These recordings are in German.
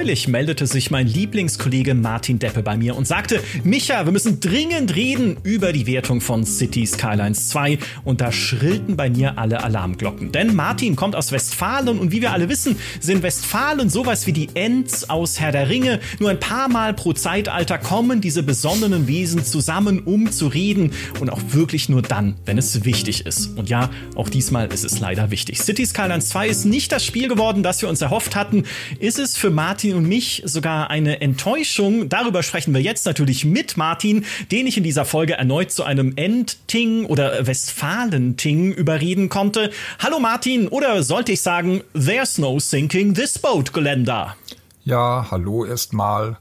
Neulich meldete sich mein Lieblingskollege Martin Deppe bei mir und sagte, Micha, wir müssen dringend reden über die Wertung von City Skylines 2. Und da schrillten bei mir alle Alarmglocken. Denn Martin kommt aus Westfalen und wie wir alle wissen, sind Westfalen sowas wie die Ents aus Herr der Ringe. Nur ein paar Mal pro Zeitalter kommen diese besonnenen Wesen zusammen, um zu reden. Und auch wirklich nur dann, wenn es wichtig ist. Und ja, auch diesmal ist es leider wichtig. City Skylines 2 ist nicht das Spiel geworden, das wir uns erhofft hatten. Ist es für Martin und mich sogar eine Enttäuschung. Darüber sprechen wir jetzt natürlich mit Martin, den ich in dieser Folge erneut zu einem Endting oder Westfalenting überreden konnte. Hallo Martin, oder sollte ich sagen, there's no sinking this boat, Gelända. Ja, hallo erstmal.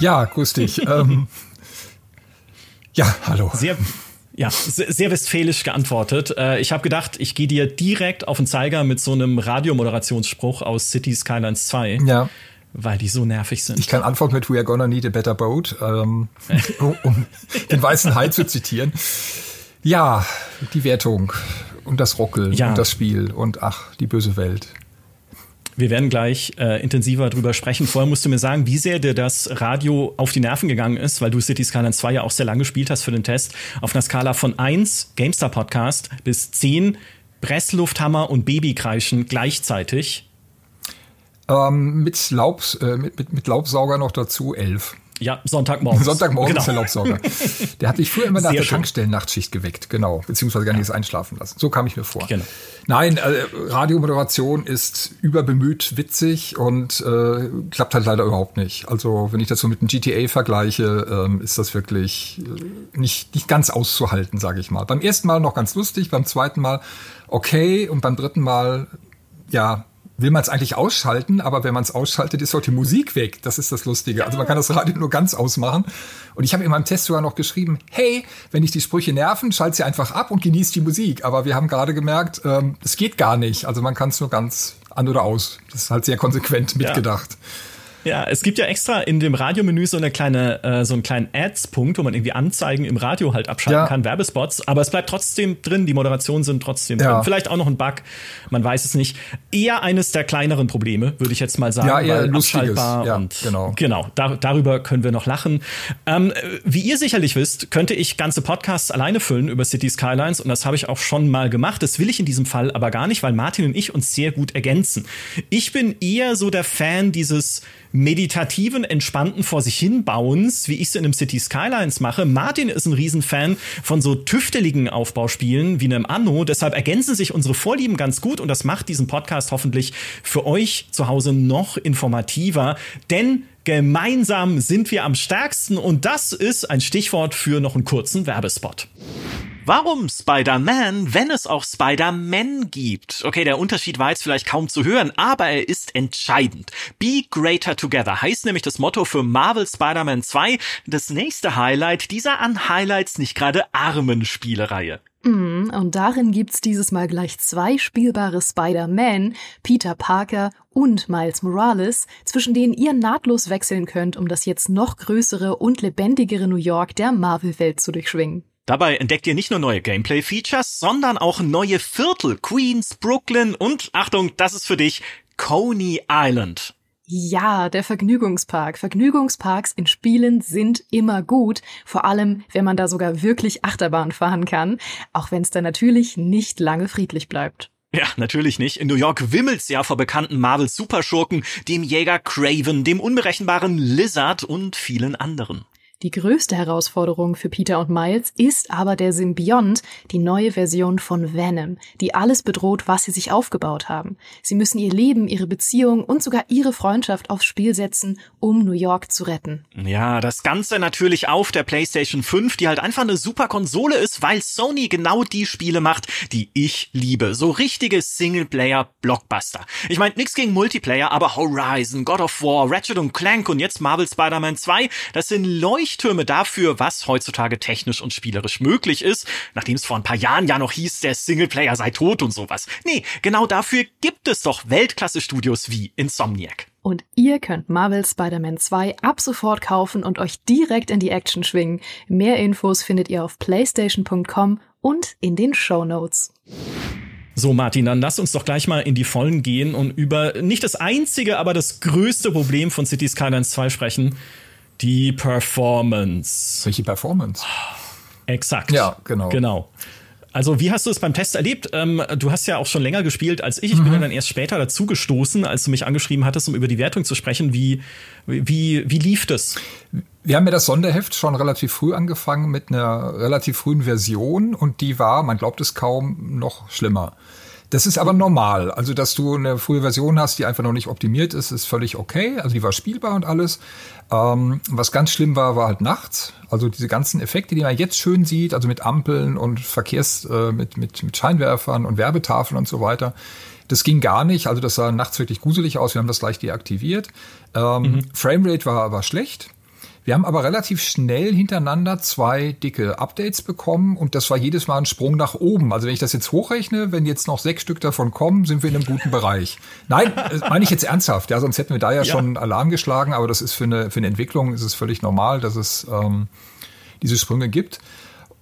Ja, grüß dich. ähm, ja, hallo. Sehr, ja, sehr westfälisch geantwortet. Äh, ich habe gedacht, ich gehe dir direkt auf den Zeiger mit so einem Radiomoderationsspruch aus City Skylines 2. Ja. Weil die so nervig sind. Ich kann antworten mit We are gonna need a better boat, ähm, um den weißen Hai zu zitieren. Ja, die Wertung und das Rockeln ja. und das Spiel und ach, die böse Welt. Wir werden gleich äh, intensiver drüber sprechen. Vorher musst du mir sagen, wie sehr dir das Radio auf die Nerven gegangen ist, weil du City Skylines 2 ja auch sehr lange gespielt hast für den Test. Auf einer Skala von 1, GameStar Podcast, bis 10, Presslufthammer und Babykreischen gleichzeitig. Ähm, mit, Laub, äh, mit, mit, mit Laubsauger noch dazu 11. Ja, Sonntagmorgen. Sonntagmorgen genau. ist der Laubsauger. Der hat mich früher immer nach Sehr der Tankstellennachtschicht geweckt, genau. Beziehungsweise gar nicht ja. einschlafen lassen. So kam ich mir vor. Genau. Nein, äh, Radiomoderation ist überbemüht witzig und äh, klappt halt leider überhaupt nicht. Also wenn ich das so mit dem GTA vergleiche, ähm, ist das wirklich äh, nicht, nicht ganz auszuhalten, sage ich mal. Beim ersten Mal noch ganz lustig, beim zweiten Mal okay und beim dritten Mal ja will man es eigentlich ausschalten, aber wenn man es ausschaltet, ist heute die Musik weg. Das ist das Lustige. Also man kann das Radio nur ganz ausmachen. Und ich habe in meinem Test sogar noch geschrieben, hey, wenn dich die Sprüche nerven, schalt sie einfach ab und genieß die Musik. Aber wir haben gerade gemerkt, ähm, es geht gar nicht. Also man kann es nur ganz an oder aus. Das ist halt sehr konsequent mitgedacht. Ja. Ja, es gibt ja extra in dem Radiomenü so eine kleine, äh, so einen kleinen Ads-Punkt, wo man irgendwie Anzeigen im Radio halt abschalten ja. kann, Werbespots, aber es bleibt trotzdem drin, die Moderationen sind trotzdem ja. drin. Vielleicht auch noch ein Bug, man weiß es nicht. Eher eines der kleineren Probleme, würde ich jetzt mal sagen. Ja, eher lustiges. Ja, und genau. Genau, da, darüber können wir noch lachen. Ähm, wie ihr sicherlich wisst, könnte ich ganze Podcasts alleine füllen über City Skylines und das habe ich auch schon mal gemacht. Das will ich in diesem Fall aber gar nicht, weil Martin und ich uns sehr gut ergänzen. Ich bin eher so der Fan dieses meditativen, entspannten vor sich hinbauens, wie ich es in einem City Skylines mache. Martin ist ein Riesenfan von so tüfteligen Aufbauspielen wie einem Anno. Deshalb ergänzen sich unsere Vorlieben ganz gut und das macht diesen Podcast hoffentlich für euch zu Hause noch informativer. Denn gemeinsam sind wir am stärksten und das ist ein Stichwort für noch einen kurzen Werbespot. Warum Spider-Man, wenn es auch Spider-Man gibt? Okay, der Unterschied war jetzt vielleicht kaum zu hören, aber er ist entscheidend. Be Greater Together heißt nämlich das Motto für Marvel Spider-Man 2, das nächste Highlight dieser an Highlights nicht gerade armen Spielereihe. Mm, und darin gibt's dieses Mal gleich zwei spielbare Spider-Man, Peter Parker und Miles Morales, zwischen denen ihr nahtlos wechseln könnt, um das jetzt noch größere und lebendigere New York der Marvel-Welt zu durchschwingen. Dabei entdeckt ihr nicht nur neue Gameplay-Features, sondern auch neue Viertel, Queens, Brooklyn und, Achtung, das ist für dich, Coney Island. Ja, der Vergnügungspark. Vergnügungsparks in Spielen sind immer gut, vor allem wenn man da sogar wirklich Achterbahn fahren kann, auch wenn es da natürlich nicht lange friedlich bleibt. Ja, natürlich nicht. In New York wimmelt's ja vor bekannten Marvel-Superschurken, dem Jäger Craven, dem unberechenbaren Lizard und vielen anderen. Die größte Herausforderung für Peter und Miles ist aber der Symbiont, die neue Version von Venom, die alles bedroht, was sie sich aufgebaut haben. Sie müssen ihr Leben, ihre Beziehung und sogar ihre Freundschaft aufs Spiel setzen, um New York zu retten. Ja, das Ganze natürlich auf der PlayStation 5, die halt einfach eine super Konsole ist, weil Sony genau die Spiele macht, die ich liebe. So richtige Singleplayer-Blockbuster. Ich meine, nix gegen Multiplayer, aber Horizon, God of War, Ratchet Clank und jetzt Marvel Spider-Man 2, das sind Leute, Leuchttürme dafür, was heutzutage technisch und spielerisch möglich ist, nachdem es vor ein paar Jahren ja noch hieß, der Singleplayer sei tot und sowas. Nee, genau dafür gibt es doch Weltklasse-Studios wie Insomniac. Und ihr könnt Marvel Spider-Man 2 ab sofort kaufen und euch direkt in die Action schwingen. Mehr Infos findet ihr auf playstation.com und in den Show Notes. So, Martin, dann lass uns doch gleich mal in die Vollen gehen und über nicht das einzige, aber das größte Problem von City Skylines 2 sprechen. Die Performance. Welche Performance? Exakt. Ja, genau. Genau. Also, wie hast du es beim Test erlebt? Ähm, du hast ja auch schon länger gespielt als ich. Ich mhm. bin dann erst später dazugestoßen, als du mich angeschrieben hattest, um über die Wertung zu sprechen. Wie, wie, wie lief das? Wir haben ja das Sonderheft schon relativ früh angefangen mit einer relativ frühen Version und die war, man glaubt es kaum, noch schlimmer. Das ist aber normal. Also, dass du eine frühe Version hast, die einfach noch nicht optimiert ist, ist völlig okay. Also, die war spielbar und alles. Ähm, was ganz schlimm war, war halt nachts. Also, diese ganzen Effekte, die man jetzt schön sieht, also mit Ampeln und Verkehrs, äh, mit, mit, mit Scheinwerfern und Werbetafeln und so weiter. Das ging gar nicht. Also, das sah nachts wirklich gruselig aus. Wir haben das gleich deaktiviert. Ähm, mhm. Framerate war, war schlecht. Wir haben aber relativ schnell hintereinander zwei dicke Updates bekommen und das war jedes Mal ein Sprung nach oben. Also wenn ich das jetzt hochrechne, wenn jetzt noch sechs Stück davon kommen, sind wir in einem guten Bereich. Nein, meine ich jetzt ernsthaft. Ja, sonst hätten wir da ja, ja, schon Alarm geschlagen, aber das ist für eine, für eine Entwicklung ist es völlig normal, dass es ähm, diese Sprünge gibt.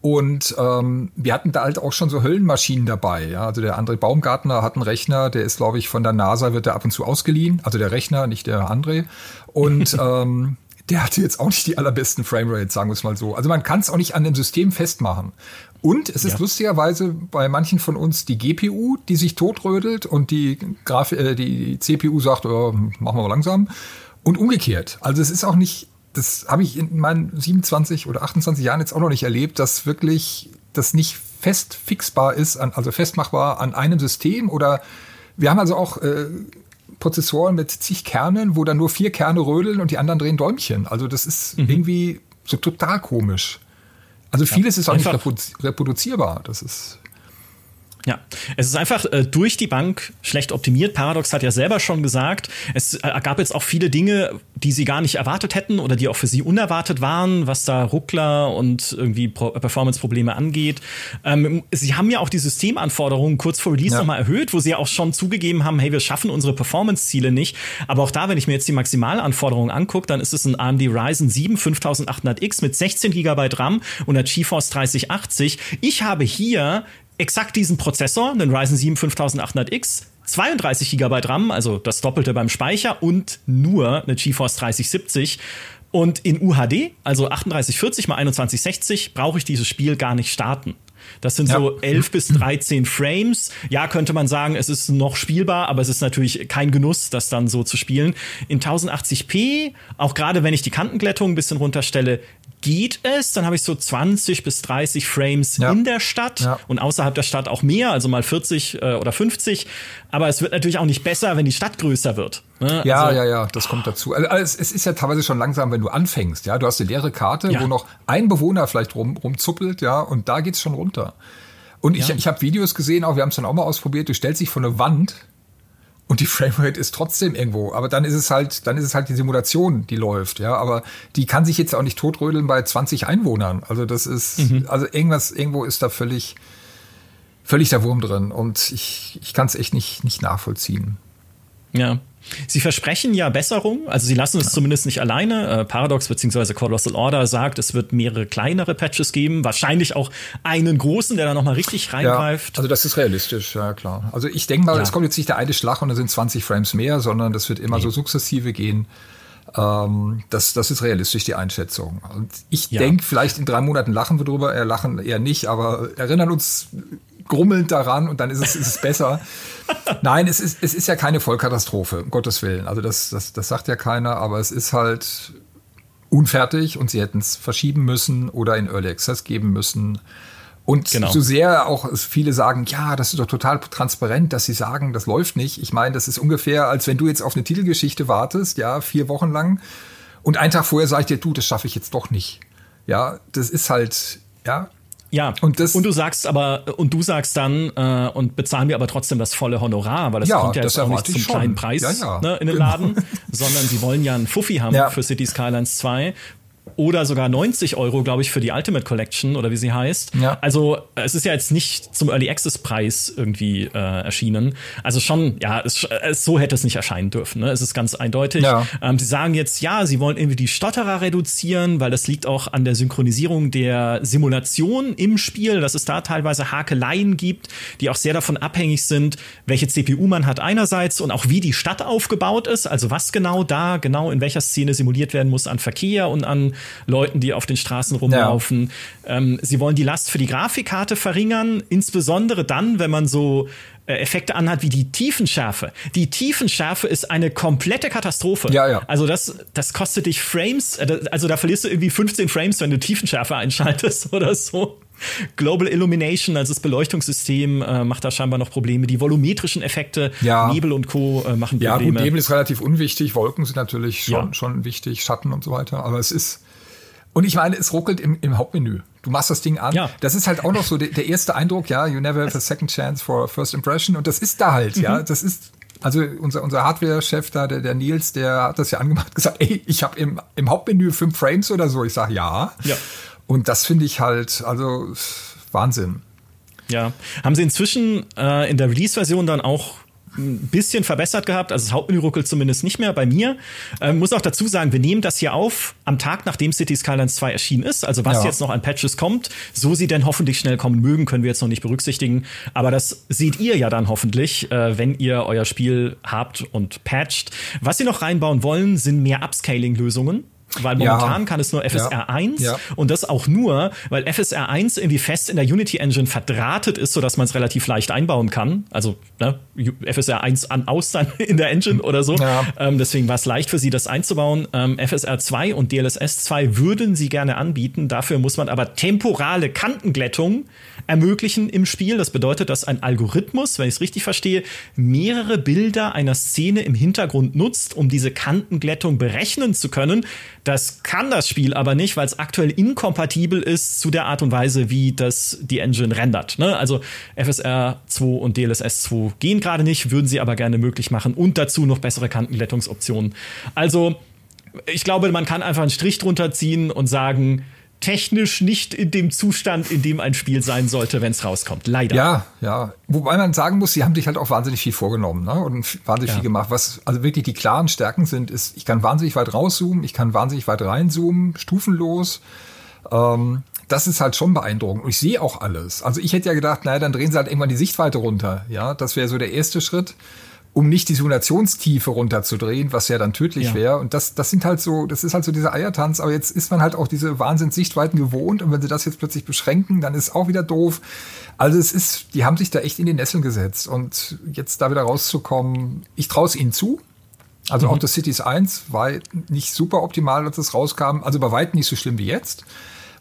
Und ähm, wir hatten da halt auch schon so Höllenmaschinen dabei. Ja? Also der André Baumgartner hat einen Rechner, der ist, glaube ich, von der NASA, wird der ab und zu ausgeliehen. Also der Rechner, nicht der André. Und ähm, der hatte jetzt auch nicht die allerbesten Framerates, sagen wir es mal so. Also man kann es auch nicht an dem System festmachen. Und es ist ja. lustigerweise bei manchen von uns die GPU, die sich totrödelt und die, Graf äh, die CPU sagt, oh, machen wir mal langsam. Und umgekehrt. Also es ist auch nicht, das habe ich in meinen 27 oder 28 Jahren jetzt auch noch nicht erlebt, dass wirklich das nicht fest fixbar ist, also festmachbar an einem System oder wir haben also auch äh, Prozessoren mit zig Kernen, wo dann nur vier Kerne rödeln und die anderen drehen Däumchen. Also das ist mhm. irgendwie so total komisch. Also vieles ja, ist auch nicht reproduzierbar. Das ist ja, es ist einfach äh, durch die Bank schlecht optimiert. Paradox hat ja selber schon gesagt, es äh, gab jetzt auch viele Dinge, die sie gar nicht erwartet hätten oder die auch für sie unerwartet waren, was da Ruckler und irgendwie Pro Performance-Probleme angeht. Ähm, sie haben ja auch die Systemanforderungen kurz vor Release ja. nochmal erhöht, wo sie ja auch schon zugegeben haben, hey, wir schaffen unsere Performance-Ziele nicht. Aber auch da, wenn ich mir jetzt die Maximalanforderungen angucke, dann ist es ein AMD Ryzen 7 5800X mit 16 GB RAM und einer GeForce 3080. Ich habe hier exakt diesen Prozessor, einen Ryzen 7 5800X, 32 GB RAM, also das Doppelte beim Speicher und nur eine GeForce 3070. Und in UHD, also 3840 x 2160, brauche ich dieses Spiel gar nicht starten. Das sind ja. so 11 bis 13 Frames. Ja, könnte man sagen, es ist noch spielbar, aber es ist natürlich kein Genuss, das dann so zu spielen. In 1080p, auch gerade wenn ich die Kantenglättung ein bisschen runterstelle, geht es. Dann habe ich so 20 bis 30 Frames ja. in der Stadt ja. und außerhalb der Stadt auch mehr, also mal 40 äh, oder 50. Aber es wird natürlich auch nicht besser, wenn die Stadt größer wird. Ne? Ja, also, ja, ja, das kommt dazu. Also, es, es, ist ja teilweise schon langsam, wenn du anfängst. Ja, du hast eine leere Karte, ja. wo noch ein Bewohner vielleicht rum, rumzuppelt, ja, und da geht's schon runter. Und ich, ich habe Videos gesehen, auch wir haben es dann auch mal ausprobiert. Du stellst dich vor eine Wand und die Framerate ist trotzdem irgendwo. Aber dann ist es halt, dann ist es halt die Simulation, die läuft, ja. Aber die kann sich jetzt auch nicht totrödeln bei 20 Einwohnern. Also das ist, mhm. also irgendwas, irgendwo ist da völlig, völlig der Wurm drin. Und ich, ich kann es echt nicht, nicht nachvollziehen. Ja. Sie versprechen ja Besserung, also sie lassen es ja. zumindest nicht alleine. Äh, Paradox bzw. Colossal Order sagt, es wird mehrere kleinere Patches geben, wahrscheinlich auch einen großen, der da nochmal richtig reingreift. Ja, also das ist realistisch, ja klar. Also ich denke mal, es kommt jetzt nicht der eine Schlag und da sind 20 Frames mehr, sondern das wird immer nee. so sukzessive gehen. Ähm, das, das ist realistisch, die Einschätzung. Und ich denke, vielleicht in drei Monaten lachen wir drüber, er lachen eher nicht, aber erinnern uns grummelnd daran und dann ist es, ist es besser. Nein, es ist, es ist ja keine Vollkatastrophe, um Gottes Willen. Also das, das, das sagt ja keiner, aber es ist halt unfertig und sie hätten es verschieben müssen oder in Early Access geben müssen. Und genau. so sehr auch viele sagen, ja, das ist doch total transparent, dass sie sagen, das läuft nicht. Ich meine, das ist ungefähr, als wenn du jetzt auf eine Titelgeschichte wartest, ja, vier Wochen lang. Und einen Tag vorher sage ich dir, du, das schaffe ich jetzt doch nicht. Ja, das ist halt, ja, ja, und, das, und du sagst aber, und du sagst dann, äh, und bezahlen wir aber trotzdem das volle Honorar, weil das ja, kommt ja jetzt auch nicht zum kleinen Preis ja, ja, ne, in den genau. Laden, sondern sie wollen ja einen Fuffi haben für City Skylines 2. oder sogar 90 Euro, glaube ich, für die Ultimate Collection oder wie sie heißt. Ja. Also es ist ja jetzt nicht zum Early Access Preis irgendwie äh, erschienen. Also schon, ja, es, es, so hätte es nicht erscheinen dürfen. Ne? Es ist ganz eindeutig. Ja. Ähm, sie sagen jetzt, ja, sie wollen irgendwie die Stotterer reduzieren, weil das liegt auch an der Synchronisierung der Simulation im Spiel, dass es da teilweise Hakeleien gibt, die auch sehr davon abhängig sind, welche CPU man hat einerseits und auch wie die Stadt aufgebaut ist, also was genau da, genau in welcher Szene simuliert werden muss an Verkehr und an Leuten, die auf den Straßen rumlaufen. Ja. Ähm, sie wollen die Last für die Grafikkarte verringern, insbesondere dann, wenn man so äh, Effekte anhat wie die Tiefenschärfe. Die Tiefenschärfe ist eine komplette Katastrophe. Ja, ja. Also das, das kostet dich Frames, äh, also da verlierst du irgendwie 15 Frames, wenn du Tiefenschärfe einschaltest oder so. Global Illumination, also das Beleuchtungssystem, äh, macht da scheinbar noch Probleme. Die volumetrischen Effekte, ja. Nebel und Co. Äh, machen Probleme. Ja, gut, Nebel ist relativ unwichtig, Wolken sind natürlich schon, ja. schon wichtig, Schatten und so weiter. Aber es ist, und ich meine, es ruckelt im, im Hauptmenü. Du machst das Ding an. Ja. Das ist halt auch noch so der, der erste Eindruck, ja, you never have a second chance for a first impression. Und das ist da halt, mhm. ja. Das ist, also unser, unser Hardware-Chef da, der, der Nils, der hat das ja angemacht, gesagt, ey, ich habe im, im Hauptmenü fünf Frames oder so. Ich sage ja. ja. Und das finde ich halt, also Wahnsinn. Ja. Haben Sie inzwischen äh, in der Release-Version dann auch ein bisschen verbessert gehabt. Also das Hauptmenü ruckelt zumindest nicht mehr bei mir. Ähm, muss auch dazu sagen, wir nehmen das hier auf am Tag, nachdem City Skylines 2 erschienen ist. Also was ja. jetzt noch an Patches kommt, so sie denn hoffentlich schnell kommen mögen, können wir jetzt noch nicht berücksichtigen. Aber das seht ihr ja dann hoffentlich, äh, wenn ihr euer Spiel habt und patcht. Was sie noch reinbauen wollen, sind mehr Upscaling-Lösungen. Weil momentan ja. kann es nur FSR 1 ja. und das auch nur, weil FSR 1 irgendwie fest in der Unity Engine verdrahtet ist, sodass man es relativ leicht einbauen kann. Also ne, FSR 1 an aus dann in der Engine oder so. Ja. Ähm, deswegen war es leicht für sie, das einzubauen. Ähm, FSR 2 und DLSS 2 würden sie gerne anbieten. Dafür muss man aber temporale Kantenglättung ermöglichen im Spiel. Das bedeutet, dass ein Algorithmus, wenn ich es richtig verstehe, mehrere Bilder einer Szene im Hintergrund nutzt, um diese Kantenglättung berechnen zu können. Das kann das Spiel aber nicht, weil es aktuell inkompatibel ist zu der Art und Weise, wie das die Engine rendert. Ne? Also FSR 2 und DLSS 2 gehen gerade nicht, würden sie aber gerne möglich machen und dazu noch bessere Kantenglättungsoptionen. Also ich glaube, man kann einfach einen Strich drunter ziehen und sagen, technisch nicht in dem Zustand, in dem ein Spiel sein sollte, wenn es rauskommt. Leider. Ja, ja. Wobei man sagen muss, sie haben sich halt auch wahnsinnig viel vorgenommen ne? und wahnsinnig ja. viel gemacht. Was also wirklich die klaren Stärken sind, ist, ich kann wahnsinnig weit rauszoomen, ich kann wahnsinnig weit reinzoomen, stufenlos. Ähm, das ist halt schon beeindruckend. Und ich sehe auch alles. Also ich hätte ja gedacht, naja, dann drehen sie halt irgendwann die Sichtweite runter. Ja, das wäre so der erste Schritt um nicht die Simulationstiefe runterzudrehen, was ja dann tödlich ja. wäre. Und das, das sind halt so, das ist halt so dieser Eiertanz. Aber jetzt ist man halt auch diese Wahnsinnssichtweiten gewohnt. Und wenn sie das jetzt plötzlich beschränken, dann ist auch wieder doof. Also es ist, die haben sich da echt in die Nesseln gesetzt. Und jetzt da wieder rauszukommen, ich traue es ihnen zu. Also mhm. auch das Cities 1 war nicht super optimal, als es rauskam. Also bei weitem nicht so schlimm wie jetzt.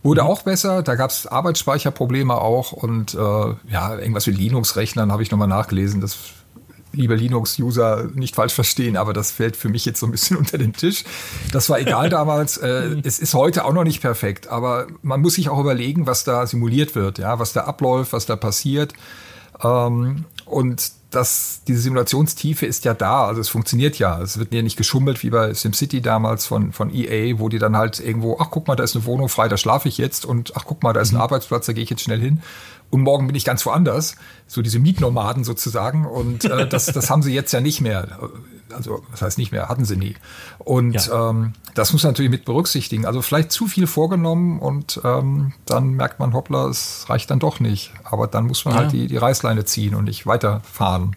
Wurde mhm. auch besser, da gab es Arbeitsspeicherprobleme auch und äh, ja, irgendwas mit Linux-Rechnern habe ich nochmal nachgelesen. Das liebe Linux-User, nicht falsch verstehen, aber das fällt für mich jetzt so ein bisschen unter den Tisch. Das war egal damals. Äh, es ist heute auch noch nicht perfekt, aber man muss sich auch überlegen, was da simuliert wird, ja, was da abläuft, was da passiert. Ähm, und das, diese Simulationstiefe ist ja da, also es funktioniert ja. Es wird ja nicht geschummelt wie bei SimCity damals von, von EA, wo die dann halt irgendwo, ach guck mal, da ist eine Wohnung frei, da schlafe ich jetzt und ach guck mal, da ist ein mhm. Arbeitsplatz, da gehe ich jetzt schnell hin und morgen bin ich ganz woanders. So diese Mietnomaden sozusagen. Und äh, das, das haben sie jetzt ja nicht mehr. Also, das heißt nicht mehr, hatten sie nie. Und ja. ähm, das muss man natürlich mit berücksichtigen. Also vielleicht zu viel vorgenommen und ähm, dann merkt man, hoppla, es reicht dann doch nicht. Aber dann muss man ja. halt die, die Reißleine ziehen und nicht weiterfahren.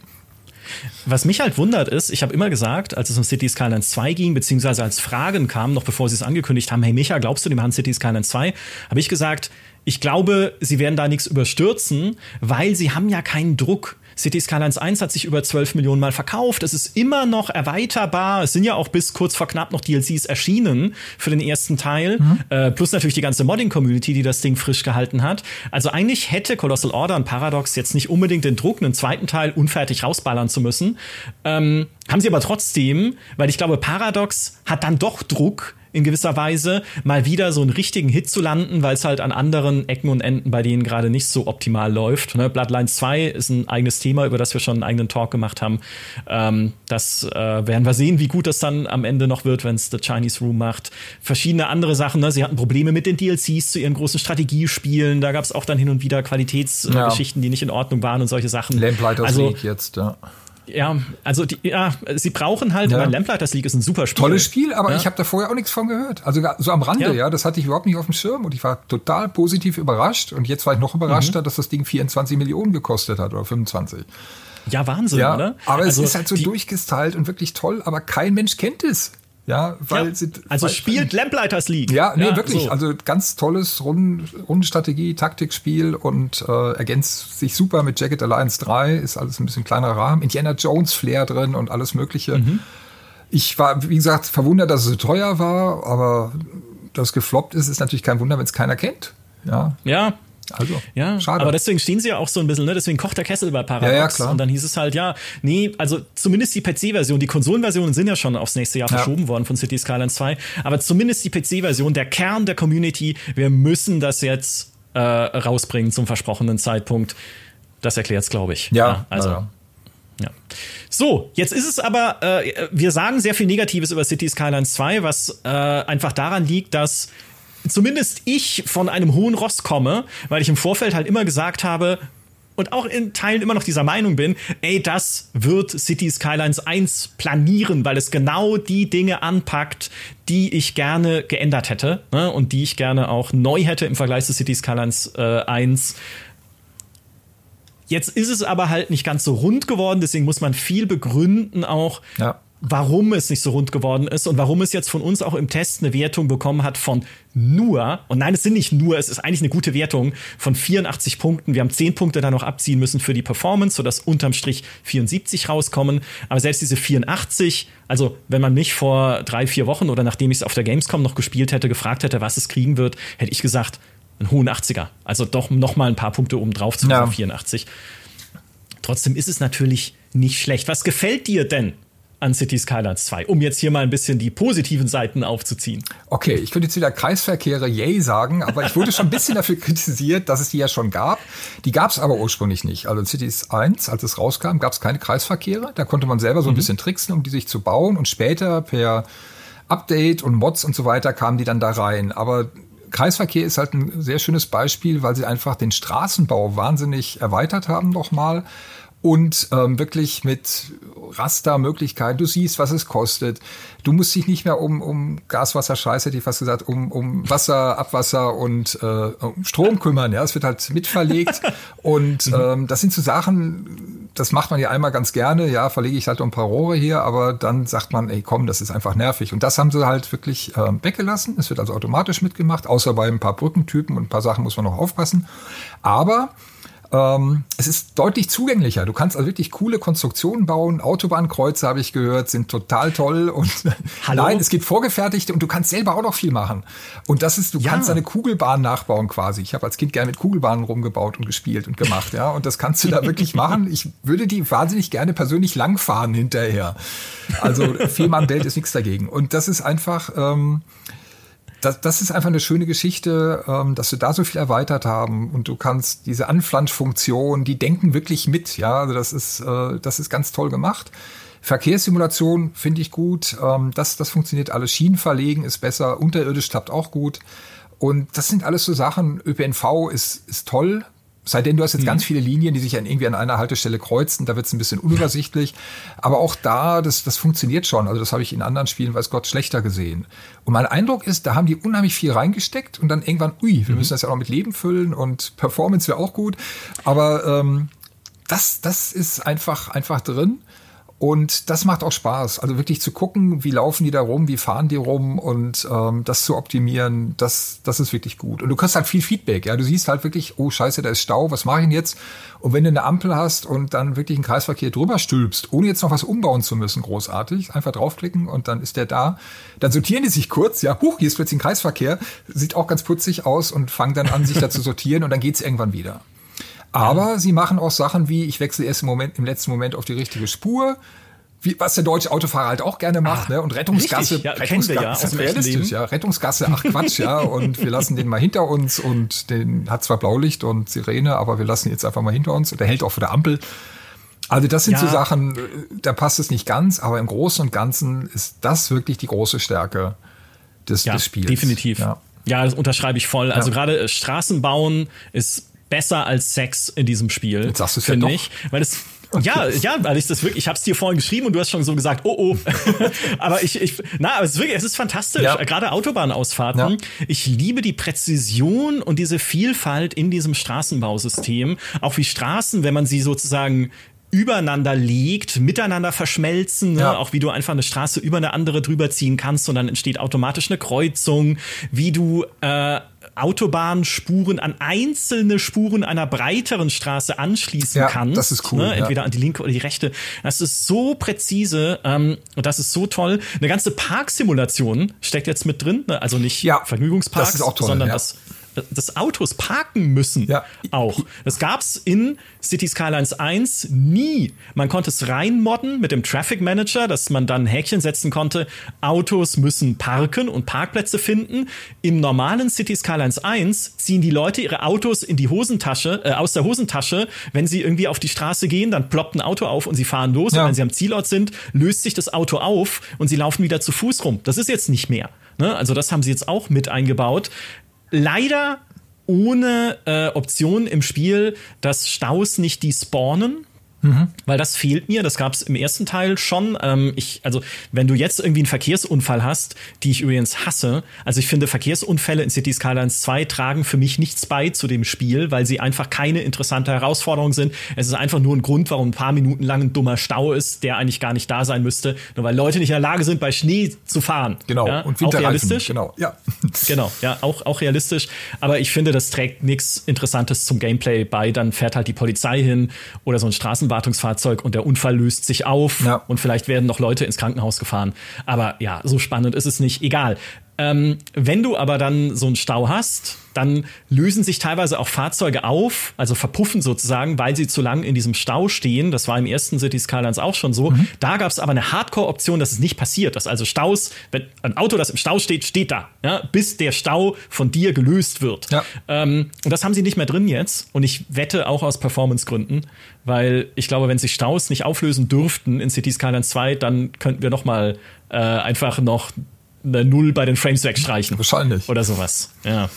Was mich halt wundert ist, ich habe immer gesagt, als es um City Skylines 2 ging, beziehungsweise als Fragen kamen, noch bevor sie es angekündigt haben, hey Micha, glaubst du, die machen City Skylines 2? Habe ich gesagt, ich glaube, sie werden da nichts überstürzen, weil sie haben ja keinen Druck. City Skylines 1 hat sich über 12 Millionen Mal verkauft. Es ist immer noch erweiterbar. Es sind ja auch bis kurz vor knapp noch DLCs erschienen für den ersten Teil. Mhm. Äh, plus natürlich die ganze Modding-Community, die das Ding frisch gehalten hat. Also eigentlich hätte Colossal Order und Paradox jetzt nicht unbedingt den Druck, einen zweiten Teil unfertig rausballern zu müssen. Ähm, haben sie aber trotzdem, weil ich glaube, Paradox hat dann doch Druck, in gewisser Weise, mal wieder so einen richtigen Hit zu landen, weil es halt an anderen Ecken und Enden bei denen gerade nicht so optimal läuft. Ne? Bloodlines 2 ist ein eigenes Thema, über das wir schon einen eigenen Talk gemacht haben. Ähm, das äh, werden wir sehen, wie gut das dann am Ende noch wird, wenn es The Chinese Room macht. Verschiedene andere Sachen. Ne? Sie hatten Probleme mit den DLCs zu ihren großen Strategiespielen. Da gab es auch dann hin und wieder Qualitätsgeschichten, ja. die nicht in Ordnung waren und solche Sachen. Lamplighters also, League jetzt, ja. Ja, also die, ja, sie brauchen halt, ja. Lamplighters League ist ein super Spiel. Tolles Spiel, aber ja. ich habe da vorher auch nichts von gehört. Also so am Rande, ja. ja. das hatte ich überhaupt nicht auf dem Schirm und ich war total positiv überrascht und jetzt war ich noch überraschter, mhm. dass das Ding 24 Millionen gekostet hat oder 25. Ja, Wahnsinn, ja, oder? Aber also es ist halt so durchgestylt und wirklich toll, aber kein Mensch kennt es. Ja, weil ja, sie, also weil, spielt Lamplighters League. Ja, nee, ja, wirklich. So. Also ganz tolles Runden, Rundenstrategie, Taktikspiel und äh, ergänzt sich super mit Jacket Alliance 3. Ist alles ein bisschen kleinerer Rahmen. Indiana Jones Flair drin und alles Mögliche. Mhm. Ich war, wie gesagt, verwundert, dass es so teuer war, aber dass es gefloppt ist, ist natürlich kein Wunder, wenn es keiner kennt. Ja. Ja, also, ja, schade. Aber deswegen stehen sie ja auch so ein bisschen, ne? Deswegen kocht der Kessel bei Paradox. Ja, ja, klar. Und dann hieß es halt, ja, nee, also zumindest die PC-Version, die Konsolenversionen sind ja schon aufs nächste Jahr ja. verschoben worden von City Skylines 2, aber zumindest die PC-Version, der Kern der Community, wir müssen das jetzt äh, rausbringen zum versprochenen Zeitpunkt. Das erklärt es, glaube ich. Ja, ja also. Ja. Ja. So, jetzt ist es aber, äh, wir sagen sehr viel Negatives über City Skylines 2, was äh, einfach daran liegt, dass zumindest ich von einem hohen Ross komme, weil ich im Vorfeld halt immer gesagt habe, und auch in Teilen immer noch dieser Meinung bin, ey, das wird City Skylines 1 planieren, weil es genau die Dinge anpackt, die ich gerne geändert hätte ne, und die ich gerne auch neu hätte im Vergleich zu City Skylines äh, 1. Jetzt ist es aber halt nicht ganz so rund geworden, deswegen muss man viel begründen auch, ja warum es nicht so rund geworden ist und warum es jetzt von uns auch im Test eine Wertung bekommen hat von nur, und nein, es sind nicht nur, es ist eigentlich eine gute Wertung von 84 Punkten. Wir haben 10 Punkte da noch abziehen müssen für die Performance, sodass unterm Strich 74 rauskommen. Aber selbst diese 84, also wenn man mich vor drei, vier Wochen oder nachdem ich es auf der Gamescom noch gespielt hätte, gefragt hätte, was es kriegen wird, hätte ich gesagt, einen hohen 80er. Also doch noch mal ein paar Punkte oben drauf zu ja. 84. Trotzdem ist es natürlich nicht schlecht. Was gefällt dir denn an City Skylines 2, um jetzt hier mal ein bisschen die positiven Seiten aufzuziehen. Okay, ich könnte jetzt wieder Kreisverkehre yay sagen, aber ich wurde schon ein bisschen dafür kritisiert, dass es die ja schon gab. Die gab es aber ursprünglich nicht. Also Cities 1, als es rauskam, gab es keine Kreisverkehre. Da konnte man selber so ein mhm. bisschen tricksen, um die sich zu bauen und später per Update und Mods und so weiter kamen die dann da rein. Aber Kreisverkehr ist halt ein sehr schönes Beispiel, weil sie einfach den Straßenbau wahnsinnig erweitert haben nochmal und ähm, wirklich mit Rastermöglichkeiten. Du siehst, was es kostet. Du musst dich nicht mehr um, um Gas, Wasser, Scheiße, hätte ich fast gesagt, um, um Wasser, Abwasser und äh, um Strom kümmern. Ja, es wird halt mitverlegt. und mhm. ähm, das sind so Sachen, das macht man ja einmal ganz gerne. Ja, verlege ich halt ein paar Rohre hier, aber dann sagt man, ey, komm, das ist einfach nervig. Und das haben sie halt wirklich äh, weggelassen. Es wird also automatisch mitgemacht, außer bei ein paar Brückentypen und ein paar Sachen muss man noch aufpassen. Aber ähm, es ist deutlich zugänglicher. Du kannst also wirklich coole Konstruktionen bauen. Autobahnkreuze, habe ich gehört, sind total toll. Und Hallo? nein, es gibt vorgefertigte und du kannst selber auch noch viel machen. Und das ist, du ja. kannst eine Kugelbahn nachbauen quasi. Ich habe als Kind gerne mit Kugelbahnen rumgebaut und gespielt und gemacht. Ja, und das kannst du da wirklich machen. Ich würde die wahnsinnig gerne persönlich langfahren hinterher. Also Fehmarnbelt ist nichts dagegen. Und das ist einfach. Ähm, das, das ist einfach eine schöne Geschichte, ähm, dass wir da so viel erweitert haben und du kannst diese Anflanschfunktion, die denken wirklich mit, ja, also das ist, äh, das ist ganz toll gemacht. Verkehrssimulation finde ich gut, ähm, das, das funktioniert alles. Schienen verlegen ist besser, unterirdisch klappt auch gut. Und das sind alles so Sachen. ÖPNV ist, ist toll, Seitdem du hast jetzt mhm. ganz viele Linien, die sich dann irgendwie an einer Haltestelle kreuzen, da wird es ein bisschen unübersichtlich. Aber auch da, das, das funktioniert schon. Also das habe ich in anderen Spielen, weiß Gott, schlechter gesehen. Und mein Eindruck ist, da haben die unheimlich viel reingesteckt und dann irgendwann, ui, wir mhm. müssen das ja auch mit Leben füllen und Performance wäre auch gut. Aber ähm, das, das ist einfach, einfach drin. Und das macht auch Spaß. Also wirklich zu gucken, wie laufen die da rum, wie fahren die rum und ähm, das zu optimieren, das, das ist wirklich gut. Und du kriegst halt viel Feedback. Ja, du siehst halt wirklich, oh Scheiße, da ist Stau, was mache ich denn jetzt? Und wenn du eine Ampel hast und dann wirklich einen Kreisverkehr drüber stülpst, ohne jetzt noch was umbauen zu müssen, großartig, einfach draufklicken und dann ist der da. Dann sortieren die sich kurz, ja, huch, hier ist plötzlich ein Kreisverkehr, sieht auch ganz putzig aus und fangen dann an, sich da zu sortieren und dann geht's irgendwann wieder. Aber sie machen auch Sachen wie, ich wechsle erst im, Moment, im letzten Moment auf die richtige Spur, wie, was der deutsche Autofahrer halt auch gerne macht, ah, ne? Und Rettungsgasse, ja, Rettungsgasse, ja, ist realistisch, ja. Rettungsgasse, ach Quatsch, ja. Und wir lassen den mal hinter uns und den hat zwar Blaulicht und Sirene, aber wir lassen ihn jetzt einfach mal hinter uns und der hält auch vor der Ampel. Also das sind ja. so Sachen, da passt es nicht ganz, aber im Großen und Ganzen ist das wirklich die große Stärke des, ja, des Spiels. Definitiv. Ja. ja, das unterschreibe ich voll. Also gerade äh, Straßen bauen ist besser als Sex in diesem Spiel. Jetzt sagst du es ja doch. ich, weil es ja, ja, weil ich das wirklich, ich habe es dir vorhin geschrieben und du hast schon so gesagt, oh oh. aber ich, ich, na, aber es ist wirklich, es ist fantastisch. Ja. Gerade Autobahnausfahrten. Ja. Ich liebe die Präzision und diese Vielfalt in diesem Straßenbausystem. Auch wie Straßen, wenn man sie sozusagen übereinander liegt, miteinander verschmelzen, ne? ja. auch wie du einfach eine Straße über eine andere drüber ziehen kannst und dann entsteht automatisch eine Kreuzung, wie du äh, Autobahnspuren an einzelne Spuren einer breiteren Straße anschließen ja, kannst. Das ist cool. Ne? Entweder ja. an die linke oder die rechte. Das ist so präzise ähm, und das ist so toll. Eine ganze Parksimulation steckt jetzt mit drin. Ne? Also nicht ja, Vergnügungsparks, sondern das des Autos parken müssen. Ja. Auch. Das gab's in City Skylines 1 nie. Man konnte es reinmodden mit dem Traffic Manager, dass man dann Häkchen setzen konnte. Autos müssen parken und Parkplätze finden. Im normalen City Skylines 1 ziehen die Leute ihre Autos in die Hosentasche, äh, aus der Hosentasche. Wenn sie irgendwie auf die Straße gehen, dann ploppt ein Auto auf und sie fahren los. Ja. Und wenn sie am Zielort sind, löst sich das Auto auf und sie laufen wieder zu Fuß rum. Das ist jetzt nicht mehr. Ne? Also das haben sie jetzt auch mit eingebaut leider ohne äh, Option im Spiel, dass Staus nicht despawnen. Mhm. Weil das fehlt mir. Das gab es im ersten Teil schon. Ähm, ich, also, wenn du jetzt irgendwie einen Verkehrsunfall hast, die ich übrigens hasse, also ich finde, Verkehrsunfälle in City Skylines 2 tragen für mich nichts bei zu dem Spiel, weil sie einfach keine interessante Herausforderung sind. Es ist einfach nur ein Grund, warum ein paar Minuten lang ein dummer Stau ist, der eigentlich gar nicht da sein müsste, nur weil Leute nicht in der Lage sind, bei Schnee zu fahren. Genau. Ja? Und auch realistisch. Genau. Ja. genau. Ja, auch, auch realistisch. Aber ich finde, das trägt nichts Interessantes zum Gameplay bei. Dann fährt halt die Polizei hin oder so ein Straßenbahn Wartungsfahrzeug und der Unfall löst sich auf ja. und vielleicht werden noch Leute ins Krankenhaus gefahren. Aber ja, so spannend ist es nicht. Egal. Ähm, wenn du aber dann so einen Stau hast, dann lösen sich teilweise auch Fahrzeuge auf, also verpuffen sozusagen, weil sie zu lang in diesem Stau stehen. Das war im ersten City Skylines auch schon so. Mhm. Da gab es aber eine Hardcore-Option, dass es nicht passiert. Dass also Staus, wenn ein Auto, das im Stau steht, steht da, ja, bis der Stau von dir gelöst wird. Ja. Ähm, und das haben sie nicht mehr drin jetzt. Und ich wette auch aus Performance-Gründen, weil ich glaube, wenn sich Staus nicht auflösen dürften in City Skylines 2, dann könnten wir noch mal äh, einfach noch eine Null bei den Frames wegstreichen. Wahrscheinlich. Oder sowas. Ja.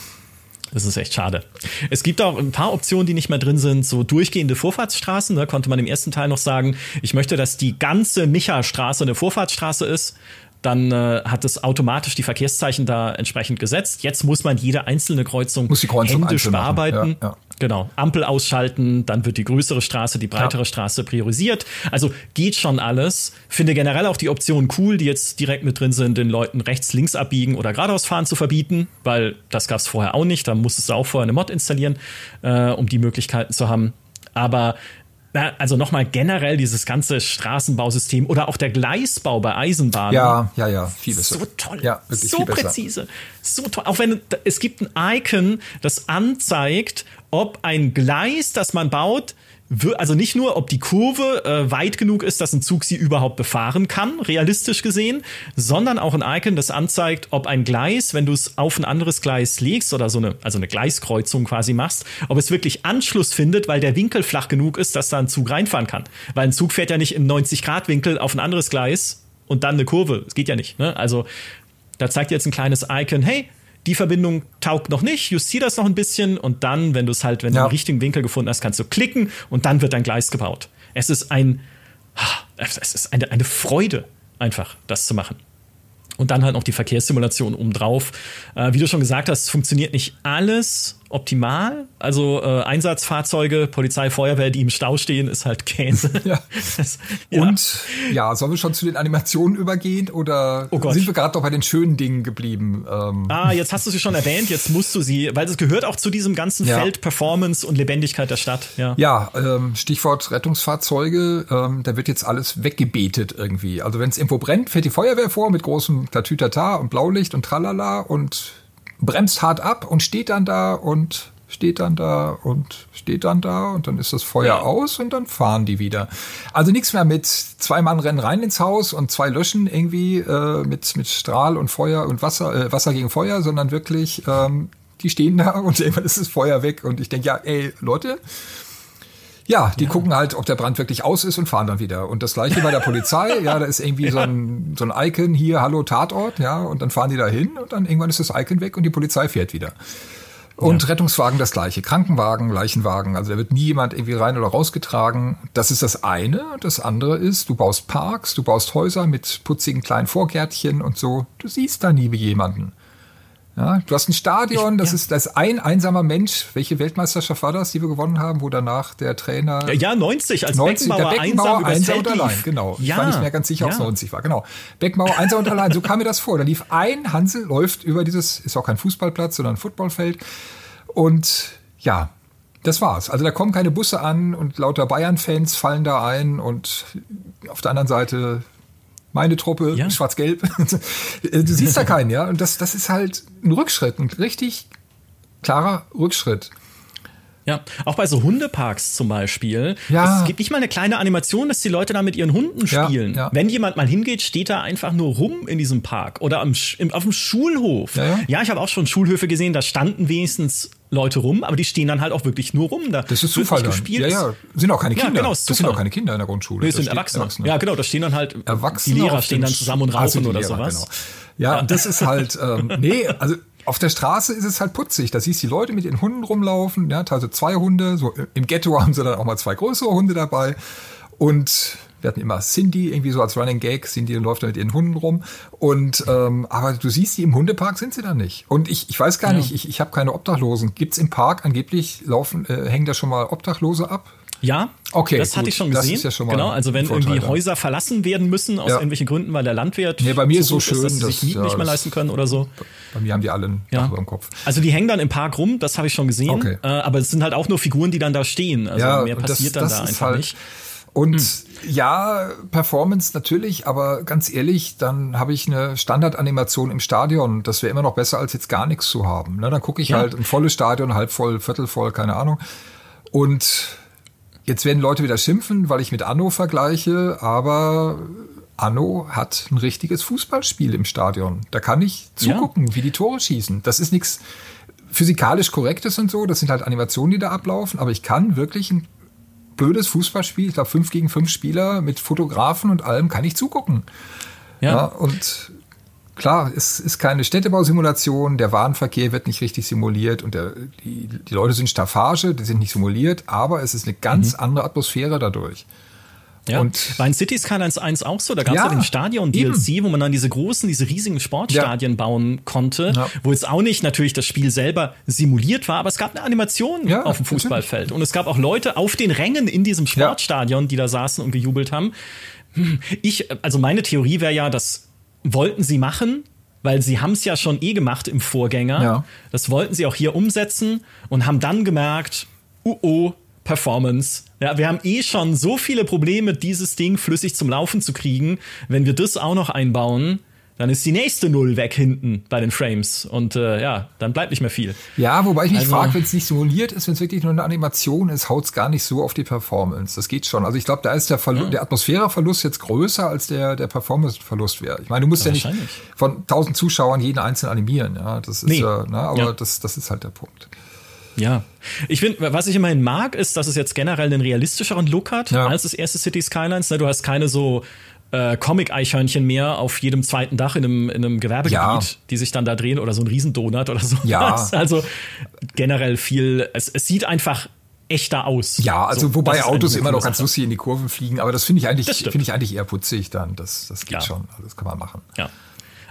Das ist echt schade. Es gibt auch ein paar Optionen, die nicht mehr drin sind. So durchgehende Vorfahrtsstraßen. Da konnte man im ersten Teil noch sagen, ich möchte, dass die ganze Micha-Straße eine Vorfahrtsstraße ist dann äh, hat es automatisch die Verkehrszeichen da entsprechend gesetzt. Jetzt muss man jede einzelne Kreuzung, muss die Kreuzung händisch bearbeiten. Ja, ja. Genau, Ampel ausschalten, dann wird die größere Straße, die breitere ja. Straße priorisiert. Also geht schon alles. Finde generell auch die Option cool, die jetzt direkt mit drin sind, den Leuten rechts, links abbiegen oder geradeaus fahren zu verbieten, weil das gab es vorher auch nicht. Da musstest du auch vorher eine Mod installieren, äh, um die Möglichkeiten zu haben. Aber also nochmal generell dieses ganze Straßenbausystem oder auch der Gleisbau bei Eisenbahnen. Ja, ja, ja, vieles. So toll. Ja, so präzise. So toll. Auch wenn es gibt ein Icon, das anzeigt, ob ein Gleis, das man baut, also nicht nur, ob die Kurve äh, weit genug ist, dass ein Zug sie überhaupt befahren kann, realistisch gesehen, sondern auch ein Icon, das anzeigt, ob ein Gleis, wenn du es auf ein anderes Gleis legst oder so eine, also eine Gleiskreuzung quasi machst, ob es wirklich Anschluss findet, weil der Winkel flach genug ist, dass da ein Zug reinfahren kann. Weil ein Zug fährt ja nicht im 90-Grad-Winkel auf ein anderes Gleis und dann eine Kurve. Das geht ja nicht. Ne? Also da zeigt jetzt ein kleines Icon, hey, die Verbindung taugt noch nicht, justier das noch ein bisschen und dann, wenn du es halt, wenn ja. du den richtigen Winkel gefunden hast, kannst du klicken und dann wird dein Gleis gebaut. Es ist ein, es ist eine, eine Freude, einfach das zu machen. Und dann halt noch die Verkehrssimulation obendrauf. Äh, wie du schon gesagt hast, funktioniert nicht alles optimal. Also äh, Einsatzfahrzeuge, Polizei, Feuerwehr, die im Stau stehen, ist halt Käse. Ja. Das, ja. Und ja, sollen wir schon zu den Animationen übergehen oder oh sind wir gerade doch bei den schönen Dingen geblieben? Ähm. Ah, jetzt hast du sie schon erwähnt, jetzt musst du sie, weil es gehört auch zu diesem ganzen ja. Feld Performance und Lebendigkeit der Stadt. Ja, ja ähm, Stichwort Rettungsfahrzeuge, ähm, da wird jetzt alles weggebetet irgendwie. Also wenn es irgendwo brennt, fährt die Feuerwehr vor mit großem Tatütata und Blaulicht und Tralala und bremst hart ab und steht dann da und steht dann da und steht dann da und dann ist das Feuer ja. aus und dann fahren die wieder. Also nichts mehr mit zwei Mann rennen rein ins Haus und zwei löschen irgendwie äh, mit, mit Strahl und Feuer und Wasser, äh, Wasser gegen Feuer, sondern wirklich, ähm, die stehen da und irgendwann ist das Feuer weg und ich denke, ja, ey, Leute, ja, die ja. gucken halt, ob der Brand wirklich aus ist und fahren dann wieder. Und das gleiche bei der Polizei, ja, da ist irgendwie ja. so, ein, so ein Icon hier, hallo Tatort, ja, und dann fahren die da hin und dann irgendwann ist das Icon weg und die Polizei fährt wieder. Und ja. Rettungswagen das gleiche. Krankenwagen, Leichenwagen. Also da wird nie jemand irgendwie rein oder rausgetragen. Das ist das eine. Das andere ist, du baust Parks, du baust Häuser mit putzigen kleinen Vorgärtchen und so. Du siehst da nie jemanden. Ja, du hast ein Stadion, das, ja. ist, das ein einsamer Mensch. Welche Weltmeisterschaft war das, die wir gewonnen haben, wo danach der Trainer. Ja, ja 90, als 90, Beckenbauer, der Beckenbauer einsam, einsam und allein. Genau. Ja. Ich war nicht mehr ganz sicher, ob es 90 war. Genau. Beckenbauer einsam und allein. So kam mir das vor. Da lief ein Hansel, läuft über dieses, ist auch kein Fußballplatz, sondern ein Footballfeld. Und ja, das war's. Also da kommen keine Busse an und lauter Bayern-Fans fallen da ein und auf der anderen Seite meine Truppe, ja. schwarz-gelb. du siehst da keinen, ja. Und das, das ist halt ein Rückschritt, ein richtig klarer Rückschritt. Ja, auch bei so Hundeparks zum Beispiel. Ja. Es gibt nicht mal eine kleine Animation, dass die Leute da mit ihren Hunden spielen. Ja, ja. Wenn jemand mal hingeht, steht da einfach nur rum in diesem Park oder am, im, auf dem Schulhof. Ja, ja. ich habe auch schon Schulhöfe gesehen, da standen wenigstens Leute rum, aber die stehen dann halt auch wirklich nur rum. Da das ist Zufall dann. Gespielt. Ja, ja. Sind auch keine Kinder. Ja, genau, das sind auch keine Kinder in der Grundschule. Nee, das sind Erwachsene. Erwachsene. Ja, genau, da stehen dann halt Erwachsene die Lehrer stehen dann zusammen und rauchen oder Lehrer, sowas. Genau. Ja, ja, das ist halt, ähm, nee, also auf der Straße ist es halt putzig. Da siehst du die Leute mit ihren Hunden rumlaufen, ja, teilweise zwei Hunde. So im Ghetto haben sie dann auch mal zwei größere Hunde dabei. Und wir hatten immer Cindy, irgendwie so als Running Gag, Cindy läuft da mit ihren Hunden rum. Und ähm, aber du siehst, die im Hundepark sind sie da nicht. Und ich, ich weiß gar ja. nicht, ich, ich habe keine Obdachlosen. Gibt's im Park angeblich, laufen, äh, hängen da schon mal Obdachlose ab? Ja, okay, das gut. hatte ich schon gesehen. Das ist ja schon mal genau, also wenn irgendwie. Häuser verlassen werden müssen aus ja. irgendwelchen Gründen, weil der Landwirt nee, bei mir ist so schön, ist, dass sie sich Mieten ja, nicht mehr leisten können oder so. Bei mir haben die alle einen ja. Über dem Kopf. Also die hängen dann im Park rum, das habe ich schon gesehen. Okay. Äh, aber es sind halt auch nur Figuren, die dann da stehen. Also ja, mehr passiert das, dann das da einfach halt, nicht. Und hm. ja, Performance natürlich, aber ganz ehrlich, dann habe ich eine Standardanimation im Stadion. Das wäre immer noch besser, als jetzt gar nichts zu haben. Ne, dann gucke ich ja. halt ein volles Stadion, halb voll, viertel voll, keine Ahnung. Und jetzt werden Leute wieder schimpfen, weil ich mit Anno vergleiche, aber Anno hat ein richtiges Fußballspiel im Stadion. Da kann ich zugucken, ja. wie die Tore schießen. Das ist nichts physikalisch Korrektes und so. Das sind halt Animationen, die da ablaufen. Aber ich kann wirklich ein blödes Fußballspiel, ich glaube fünf gegen fünf Spieler mit Fotografen und allem, kann ich zugucken. Ja. ja und klar, es ist keine Städtebausimulation, der Warenverkehr wird nicht richtig simuliert und der, die, die Leute sind Staffage, die sind nicht simuliert, aber es ist eine ganz mhm. andere Atmosphäre dadurch. Ja. Und war in City Skylines 1 auch so. Da gab es ja, ja den Stadion-DLC, wo man dann diese großen, diese riesigen Sportstadien ja. bauen konnte, ja. wo jetzt auch nicht natürlich das Spiel selber simuliert war, aber es gab eine Animation auf dem Fußballfeld. Natürlich. Und es gab auch Leute auf den Rängen in diesem Sportstadion, die da saßen und gejubelt haben. Hm, ich, also meine Theorie wäre ja, das wollten sie machen, weil sie haben es ja schon eh gemacht im Vorgänger. Das wollten sie auch hier umsetzen und haben dann gemerkt, uh oh, Performance. Ja, wir haben eh schon so viele Probleme, dieses Ding flüssig zum Laufen zu kriegen. Wenn wir das auch noch einbauen, dann ist die nächste Null weg hinten bei den Frames. Und äh, ja, dann bleibt nicht mehr viel. Ja, wobei ich mich also, frage, wenn es nicht simuliert ist, wenn es wirklich nur eine Animation ist, haut es gar nicht so auf die Performance. Das geht schon. Also ich glaube, da ist der, Verlu ja. der Atmosphäreverlust jetzt größer, als der, der Performance-Verlust wäre. Ich meine, du musst ja, ja nicht von 1000 Zuschauern jeden einzeln animieren. Ja, das ist nee. ja, ne, aber ja. Das, das ist halt der Punkt. Ja. Ich finde, was ich immerhin mag, ist, dass es jetzt generell einen realistischeren Look hat ja. als das erste City Skylines. Ne, du hast keine so äh, Comic-Eichhörnchen mehr auf jedem zweiten Dach in einem, in einem Gewerbegebiet, ja. die sich dann da drehen oder so ein Riesendonut oder so. Ja. Also generell viel, es, es sieht einfach echter aus. Ja, also so, wobei Autos immer noch ganz lustig in die Kurven fliegen, aber das finde ich eigentlich, finde ich eigentlich eher putzig dann. Das, das geht ja. schon. Also das kann man machen. Ja.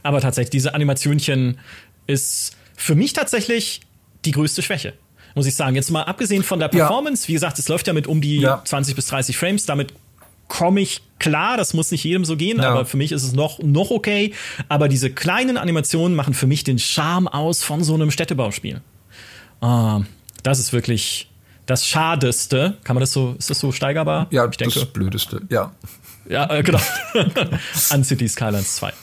Aber tatsächlich, diese Animationchen ist für mich tatsächlich die größte Schwäche muss ich sagen. Jetzt mal abgesehen von der Performance, ja. wie gesagt, es läuft ja mit um die ja. 20 bis 30 Frames, damit komme ich klar, das muss nicht jedem so gehen, ja. aber für mich ist es noch, noch okay. Aber diese kleinen Animationen machen für mich den Charme aus von so einem Städtebauspiel. Uh, das ist wirklich das Schadeste. Kann man das so, ist das so steigerbar? Ja, ich denke. das Blödeste, ja. Ja, äh, genau. An City Skylines 2.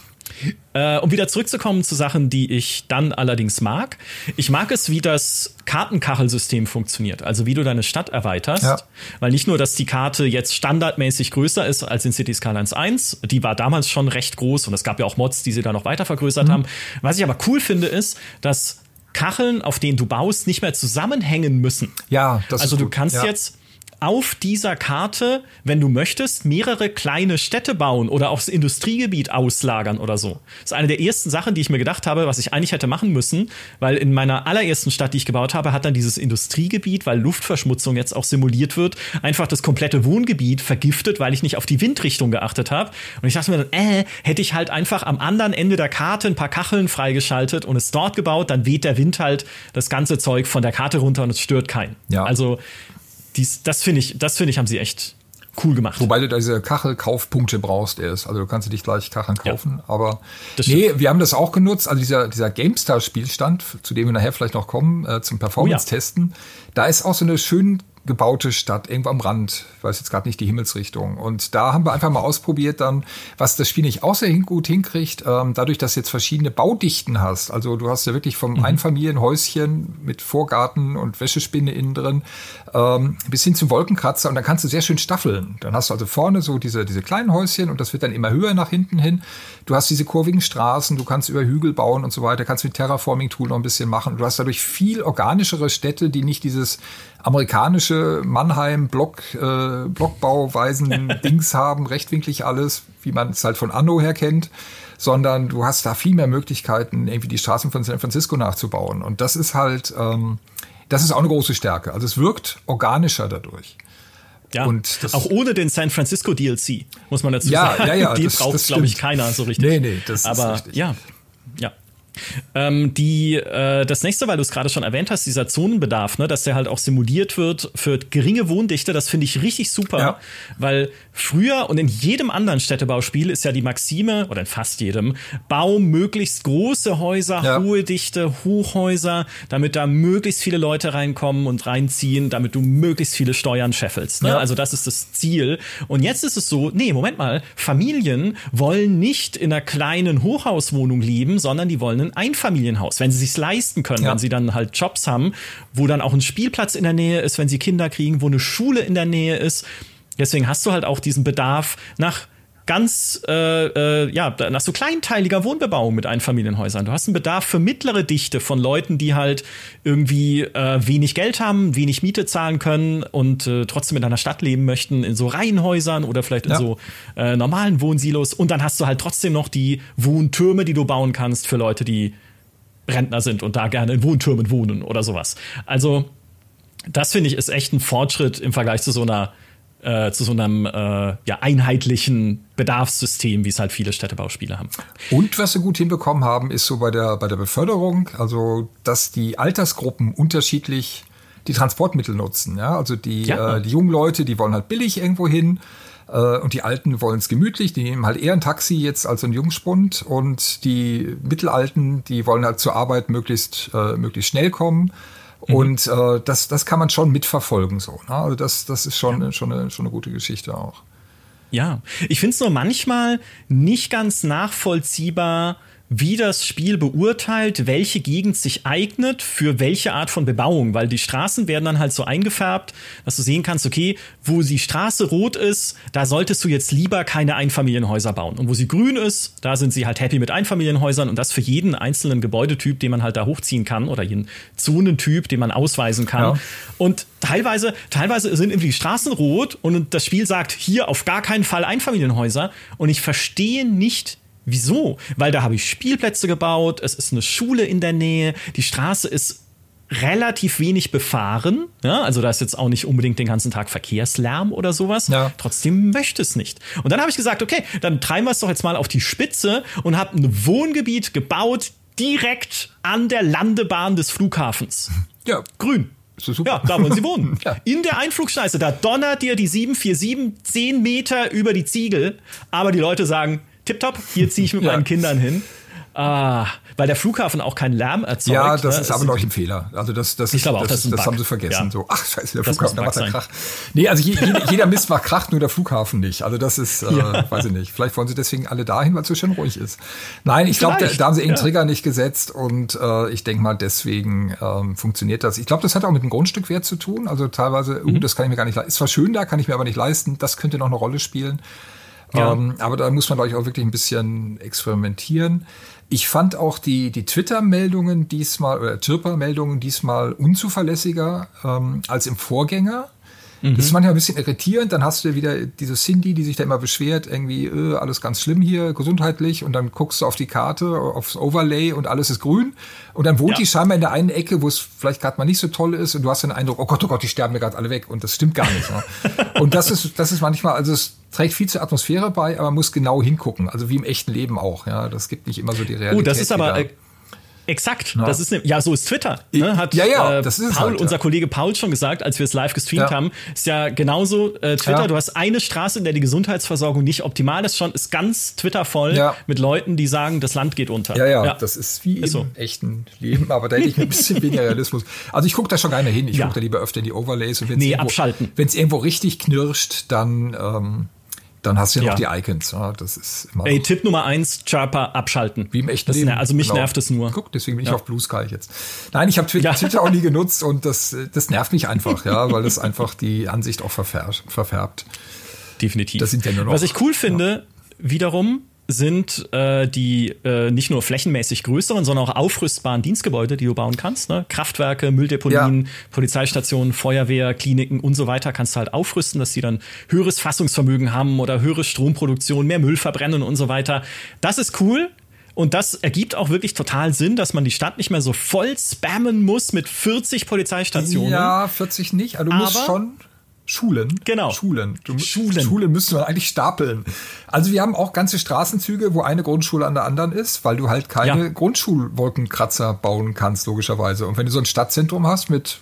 Äh, um wieder zurückzukommen zu Sachen, die ich dann allerdings mag. Ich mag es, wie das Kartenkachelsystem funktioniert. Also wie du deine Stadt erweiterst. Ja. Weil nicht nur, dass die Karte jetzt standardmäßig größer ist als in City Skylines 1. Die war damals schon recht groß und es gab ja auch Mods, die sie da noch weiter vergrößert mhm. haben. Was ich aber cool finde, ist, dass Kacheln, auf denen du baust, nicht mehr zusammenhängen müssen. Ja, das Also ist du kannst ja. jetzt auf dieser Karte, wenn du möchtest, mehrere kleine Städte bauen oder aufs Industriegebiet auslagern oder so. Das ist eine der ersten Sachen, die ich mir gedacht habe, was ich eigentlich hätte machen müssen, weil in meiner allerersten Stadt, die ich gebaut habe, hat dann dieses Industriegebiet, weil Luftverschmutzung jetzt auch simuliert wird, einfach das komplette Wohngebiet vergiftet, weil ich nicht auf die Windrichtung geachtet habe. Und ich dachte mir dann, äh, hätte ich halt einfach am anderen Ende der Karte ein paar Kacheln freigeschaltet und es dort gebaut, dann weht der Wind halt das ganze Zeug von der Karte runter und es stört keinen. Ja. Also dies, das finde ich, das finde ich, haben sie echt cool gemacht. Wobei du diese Kachelkaufpunkte brauchst erst. Also du kannst dich gleich Kacheln kaufen. Ja, aber nee, wir haben das auch genutzt. Also dieser, dieser GameStar-Spielstand, zu dem wir nachher vielleicht noch kommen, äh, zum Performance-Testen, oh ja. da ist auch so eine schön gebaute Stadt, irgendwo am Rand, weiß jetzt gerade nicht die Himmelsrichtung. Und da haben wir einfach mal ausprobiert dann, was das Spiel nicht auch sehr gut hinkriegt, ähm, dadurch, dass du jetzt verschiedene Baudichten hast. Also du hast ja wirklich vom mhm. Einfamilienhäuschen mit Vorgarten und Wäschespinne innen drin ähm, bis hin zum Wolkenkratzer und dann kannst du sehr schön staffeln. Dann hast du also vorne so diese, diese kleinen Häuschen und das wird dann immer höher nach hinten hin. Du hast diese kurvigen Straßen, du kannst über Hügel bauen und so weiter, kannst mit Terraforming-Tool noch ein bisschen machen. Du hast dadurch viel organischere Städte, die nicht dieses amerikanische Mannheim Block, äh, Dings haben, rechtwinklig alles, wie man es halt von Anno her kennt, sondern du hast da viel mehr Möglichkeiten, irgendwie die Straßen von San Francisco nachzubauen. Und das ist halt, ähm, das ist auch eine große Stärke. Also es wirkt organischer dadurch. Ja, und auch ohne den San Francisco DLC, muss man dazu ja, sagen. Ja, ja, Die braucht, glaube ich, keiner so richtig. Nee, nee, das Aber, ist richtig. Ja, ja. Ähm, die, äh, das nächste, weil du es gerade schon erwähnt hast, dieser Zonenbedarf, ne, dass der halt auch simuliert wird für geringe Wohndichte, das finde ich richtig super, ja. weil früher und in jedem anderen Städtebauspiel ist ja die Maxime, oder in fast jedem, bau möglichst große Häuser, ja. hohe Dichte, Hochhäuser, damit da möglichst viele Leute reinkommen und reinziehen, damit du möglichst viele Steuern scheffelst. Ne? Ja. Also das ist das Ziel. Und jetzt ist es so, nee, Moment mal, Familien wollen nicht in einer kleinen Hochhauswohnung leben, sondern die wollen ein Einfamilienhaus, wenn sie sich leisten können, ja. wenn sie dann halt Jobs haben, wo dann auch ein Spielplatz in der Nähe ist, wenn sie Kinder kriegen, wo eine Schule in der Nähe ist. Deswegen hast du halt auch diesen Bedarf nach ganz, äh, äh, ja, nach so kleinteiliger Wohnbebauung mit Einfamilienhäusern. Du hast einen Bedarf für mittlere Dichte von Leuten, die halt irgendwie äh, wenig Geld haben, wenig Miete zahlen können und äh, trotzdem in einer Stadt leben möchten, in so Reihenhäusern oder vielleicht in ja. so äh, normalen Wohnsilos. Und dann hast du halt trotzdem noch die Wohntürme, die du bauen kannst für Leute, die Rentner sind und da gerne in Wohntürmen wohnen oder sowas. Also, das finde ich ist echt ein Fortschritt im Vergleich zu so einer äh, zu so einem äh, ja, einheitlichen Bedarfssystem, wie es halt viele Städtebauspiele haben. Und was sie gut hinbekommen haben, ist so bei der, bei der Beförderung, also dass die Altersgruppen unterschiedlich die Transportmittel nutzen. Ja? Also die, ja. äh, die jungen Leute, die wollen halt billig irgendwo hin. Äh, und die Alten wollen es gemütlich, die nehmen halt eher ein Taxi jetzt als ein Jungspund. Und die Mittelalten, die wollen halt zur Arbeit möglichst, äh, möglichst schnell kommen. Mhm. Und äh, das, das kann man schon mitverfolgen so. Ne? Also das, das ist schon, ja. schon, eine, schon eine gute Geschichte auch. Ja, ich finde es nur manchmal nicht ganz nachvollziehbar, wie das Spiel beurteilt, welche Gegend sich eignet für welche Art von Bebauung, weil die Straßen werden dann halt so eingefärbt, dass du sehen kannst, okay, wo die Straße rot ist, da solltest du jetzt lieber keine Einfamilienhäuser bauen. Und wo sie grün ist, da sind sie halt happy mit Einfamilienhäusern und das für jeden einzelnen Gebäudetyp, den man halt da hochziehen kann oder jeden Zonentyp, den man ausweisen kann. Ja. Und teilweise, teilweise sind irgendwie die Straßen rot und das Spiel sagt hier auf gar keinen Fall Einfamilienhäuser und ich verstehe nicht, Wieso? Weil da habe ich Spielplätze gebaut, es ist eine Schule in der Nähe, die Straße ist relativ wenig befahren. Ja, also da ist jetzt auch nicht unbedingt den ganzen Tag Verkehrslärm oder sowas. Ja. Trotzdem möchte es nicht. Und dann habe ich gesagt, okay, dann treiben wir es doch jetzt mal auf die Spitze und habe ein Wohngebiet gebaut direkt an der Landebahn des Flughafens. Ja. Grün. Ja, da wollen sie wohnen. ja. In der Einflugschneise, da donnert dir die 747 10 Meter über die Ziegel, aber die Leute sagen, tipptopp, hier ziehe ich mit ja. meinen Kindern hin. Ah, weil der Flughafen auch keinen Lärm erzeugt. Ja, das ne? ist aber noch ein Fehler. Also das, das, ich glaube auch, das, das, das haben sie vergessen. Ja. So, ach scheiße, der Flughafen, da macht er Krach. Nee, also jeder, jeder Mist macht Krach, nur der Flughafen nicht. Also das ist, äh, ja. weiß ich nicht. Vielleicht wollen sie deswegen alle dahin, weil es so schön ruhig ist. Nein, ich glaube, da, da, haben sie irgendeinen ja. Trigger nicht gesetzt und äh, ich denke mal, deswegen ähm, funktioniert das. Ich glaube, das hat auch mit dem Grundstückwert zu tun. Also teilweise, uh, mhm. uh, das kann ich mir gar nicht leisten. Ist zwar schön da, kann ich mir aber nicht leisten. Das könnte noch eine Rolle spielen. Ja. Ähm, aber da muss man, glaube ich, auch wirklich ein bisschen experimentieren. Ich fand auch die, die Twitter-Meldungen diesmal, oder Chirper-Meldungen diesmal unzuverlässiger ähm, als im Vorgänger. Mhm. Das ist manchmal ein bisschen irritierend. Dann hast du wieder diese Cindy, die sich da immer beschwert, irgendwie, äh, alles ganz schlimm hier, gesundheitlich. Und dann guckst du auf die Karte, aufs Overlay und alles ist grün. Und dann wohnt ja. die scheinbar in der einen Ecke, wo es vielleicht gerade mal nicht so toll ist. Und du hast den Eindruck, oh Gott, oh Gott, die sterben mir gerade alle weg. Und das stimmt gar nicht. Ne? und das ist, das ist manchmal, also es trägt viel zur Atmosphäre bei, aber man muss genau hingucken. Also wie im echten Leben auch. Ja, das gibt nicht immer so die Realität. Oh, das ist aber, Exakt. Ja. Das ist ne, ja so ist Twitter. Ne? Hat ja, ja, äh, das ist Paul, halt, ja. unser Kollege Paul schon gesagt, als wir es live gestreamt haben, ist ja genauso äh, Twitter. Du hast eine Straße, in der die Gesundheitsversorgung nicht optimal ist, schon ist ganz Twitter voll mit Leuten, die sagen, das Land geht unter. Ja, ja, das ist wie ist im so. echten Leben, aber da hätte ich ein bisschen weniger Realismus. Also ich gucke da schon gerne hin. Ich gucke da lieber öfter in die Overlays und wenn nee, Wenn es irgendwo richtig knirscht, dann ähm, dann hast du ja, noch die Icons. Ja, das ist immer Ey, Tipp Nummer eins, Charper abschalten. Wie im echten das Leben. Also mich genau. nervt es nur. Guck, deswegen bin ich auf Blue Sky jetzt. Nein, ich habe Twitter, auch nie genutzt und das, das nervt mich einfach, ja, weil es einfach die Ansicht auch verfärbt. Definitiv. Das sind ja nur noch, Was ich cool finde, wiederum, sind äh, die äh, nicht nur flächenmäßig größeren, sondern auch aufrüstbaren Dienstgebäude, die du bauen kannst. Ne? Kraftwerke, Mülldeponien, ja. Polizeistationen, Feuerwehr, Kliniken und so weiter kannst du halt aufrüsten, dass sie dann höheres Fassungsvermögen haben oder höhere Stromproduktion, mehr Müll verbrennen und so weiter. Das ist cool. Und das ergibt auch wirklich total Sinn, dass man die Stadt nicht mehr so voll spammen muss mit 40 Polizeistationen. Ja, 40 nicht, aber du musst schon Schulen. Genau. Schulen. Du, Schulen. Schulen müsste man eigentlich stapeln. Also wir haben auch ganze Straßenzüge, wo eine Grundschule an der anderen ist, weil du halt keine ja. Grundschulwolkenkratzer bauen kannst, logischerweise. Und wenn du so ein Stadtzentrum hast mit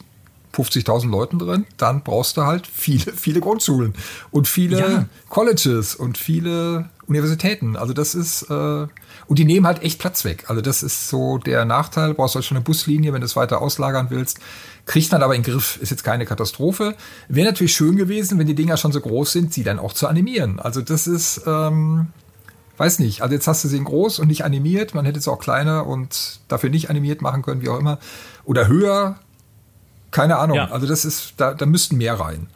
50.000 Leuten drin, dann brauchst du halt viele, viele Grundschulen und viele ja. Colleges und viele Universitäten. Also das ist, äh, und die nehmen halt echt Platz weg. Also das ist so der Nachteil. Du brauchst halt schon eine Buslinie, wenn du es weiter auslagern willst. Kriegt man aber in den Griff, ist jetzt keine Katastrophe. Wäre natürlich schön gewesen, wenn die Dinger schon so groß sind, sie dann auch zu animieren. Also das ist, ähm, weiß nicht. Also jetzt hast du sie in groß und nicht animiert. Man hätte es auch kleiner und dafür nicht animiert machen können, wie auch immer. Oder höher. Keine Ahnung. Ja. Also das ist, da, da müssten mehr rein.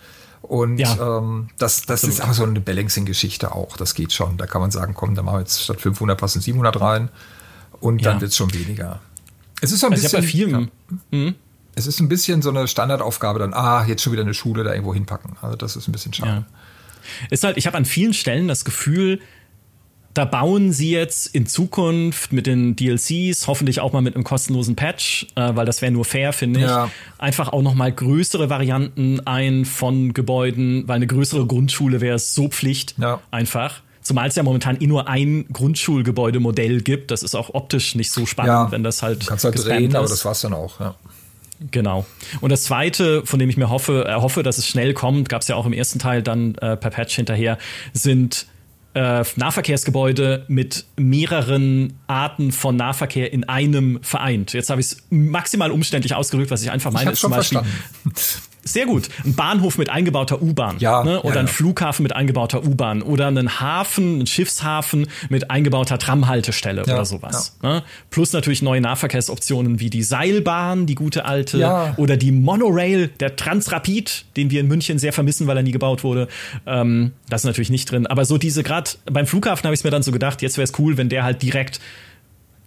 Und ja. ähm, das, das ist aber so eine Balancing-Geschichte auch. Das geht schon. Da kann man sagen, komm, da machen wir jetzt statt 500 passen 700 rein und dann ja. wird es schon weniger. Es ist so ein also bisschen. Ich ja, mhm es ist ein bisschen so eine Standardaufgabe dann, ah, jetzt schon wieder eine Schule da irgendwo hinpacken. Also das ist ein bisschen schade. Ist halt, ich habe an vielen Stellen das Gefühl, da bauen sie jetzt in Zukunft mit den DLCs, hoffentlich auch mal mit einem kostenlosen Patch, äh, weil das wäre nur fair, finde ich, ja. einfach auch noch mal größere Varianten ein von Gebäuden, weil eine größere Grundschule wäre es so Pflicht ja. einfach. Zumal es ja momentan eh nur ein Grundschulgebäudemodell gibt. Das ist auch optisch nicht so spannend, ja. wenn das halt. Du kannst halt drehen, ist. aber das war's dann auch, ja. Genau. Und das zweite, von dem ich mir hoffe, erhoffe, dass es schnell kommt, gab es ja auch im ersten Teil dann äh, per Patch hinterher, sind äh, Nahverkehrsgebäude mit mehreren Arten von Nahverkehr in einem vereint. Jetzt habe ich es maximal umständlich ausgedrückt, was ich einfach meine. Ich ist zum Beispiel, verstanden. Sehr gut. Ein Bahnhof mit eingebauter U-Bahn. Ja, ne? Oder ja, ein Flughafen mit eingebauter U-Bahn. Oder einen Hafen, ein Schiffshafen mit eingebauter Tramhaltestelle ja, oder sowas. Ne? Plus natürlich neue Nahverkehrsoptionen wie die Seilbahn, die gute alte. Ja. Oder die Monorail, der Transrapid, den wir in München sehr vermissen, weil er nie gebaut wurde. Ähm, das ist natürlich nicht drin. Aber so diese, gerade beim Flughafen habe ich mir dann so gedacht, jetzt wäre es cool, wenn der halt direkt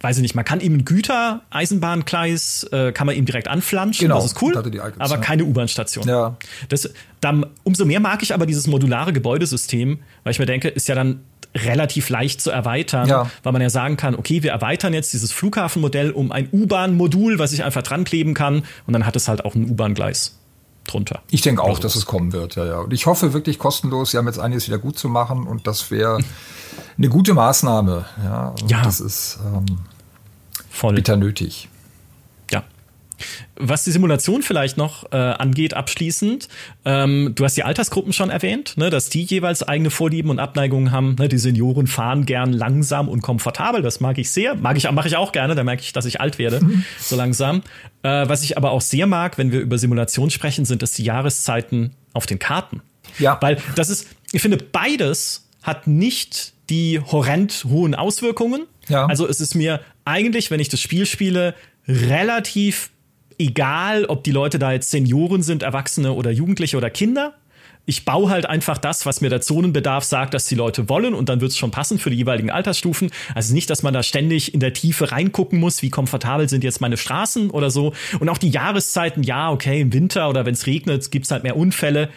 weiß ich nicht, man kann ihm ein Gütereisenbahngleis, äh, kann man ihm direkt anflanschen, genau, das ist cool, Icons, aber ja. keine U-Bahn-Station. Ja. Das, dann, umso mehr mag ich aber dieses modulare Gebäudesystem, weil ich mir denke, ist ja dann relativ leicht zu erweitern, ja. weil man ja sagen kann, okay, wir erweitern jetzt dieses Flughafenmodell um ein U-Bahn-Modul, was ich einfach dran kleben kann und dann hat es halt auch ein U-Bahn-Gleis drunter. Ich denke auch, dass es kommen wird, ja, ja. Und ich hoffe wirklich kostenlos, sie haben jetzt einiges wieder gut zu machen und das wäre eine gute Maßnahme. Ja, ja. das ist ähm, Voll. bitter nötig. Ja. was die Simulation vielleicht noch äh, angeht, abschließend, ähm, du hast die Altersgruppen schon erwähnt, ne, dass die jeweils eigene Vorlieben und Abneigungen haben. Ne, die Senioren fahren gern langsam und komfortabel, das mag ich sehr. Mag ich, mache ich auch gerne, da merke ich, dass ich alt werde, mhm. so langsam. Äh, was ich aber auch sehr mag, wenn wir über Simulation sprechen, sind es die Jahreszeiten auf den Karten. Ja. Weil das ist, ich finde, beides hat nicht die horrend hohen Auswirkungen. Ja. Also es ist mir eigentlich, wenn ich das Spiel spiele, relativ egal, ob die Leute da jetzt Senioren sind, Erwachsene oder Jugendliche oder Kinder. Ich baue halt einfach das, was mir der Zonenbedarf sagt, dass die Leute wollen und dann wird es schon passen für die jeweiligen Altersstufen. Also nicht, dass man da ständig in der Tiefe reingucken muss, wie komfortabel sind jetzt meine Straßen oder so. Und auch die Jahreszeiten, ja, okay, im Winter oder wenn es regnet, gibt es halt mehr Unfälle.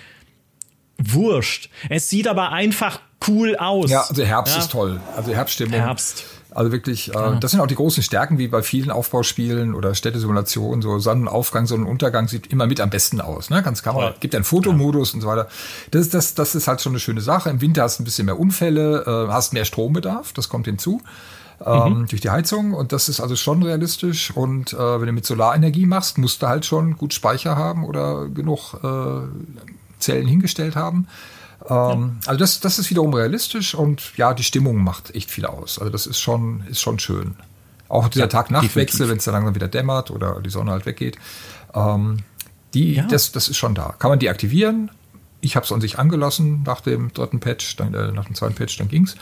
Wurscht. Es sieht aber einfach cool aus. Ja, also Herbst ja. ist toll. Also Herbststimmung. Herbst. Also wirklich, äh, das sind auch die großen Stärken, wie bei vielen Aufbauspielen oder Städtesimulationen, so Sonnenaufgang, Sonnenuntergang sieht immer mit am besten aus. Ne? Ganz Kamera, ja. gibt einen Fotomodus ja. und so weiter. Das, das, das ist halt schon eine schöne Sache. Im Winter hast du ein bisschen mehr Unfälle, äh, hast mehr Strombedarf, das kommt hinzu. Ähm, mhm. durch die Heizung und das ist also schon realistisch und äh, wenn du mit Solarenergie machst, musst du halt schon gut Speicher haben oder genug äh, Zellen hingestellt haben. Ähm, also das, das ist wiederum realistisch und ja, die Stimmung macht echt viel aus. Also das ist schon, ist schon schön. Auch dieser ja, Tag-Nacht-Wechsel, wenn es dann langsam wieder dämmert oder die Sonne halt weggeht. Ähm, die, ja. das, das ist schon da. Kann man deaktivieren. Ich habe es an sich angelassen nach dem dritten Patch, dann, äh, nach dem zweiten Patch, dann ging's.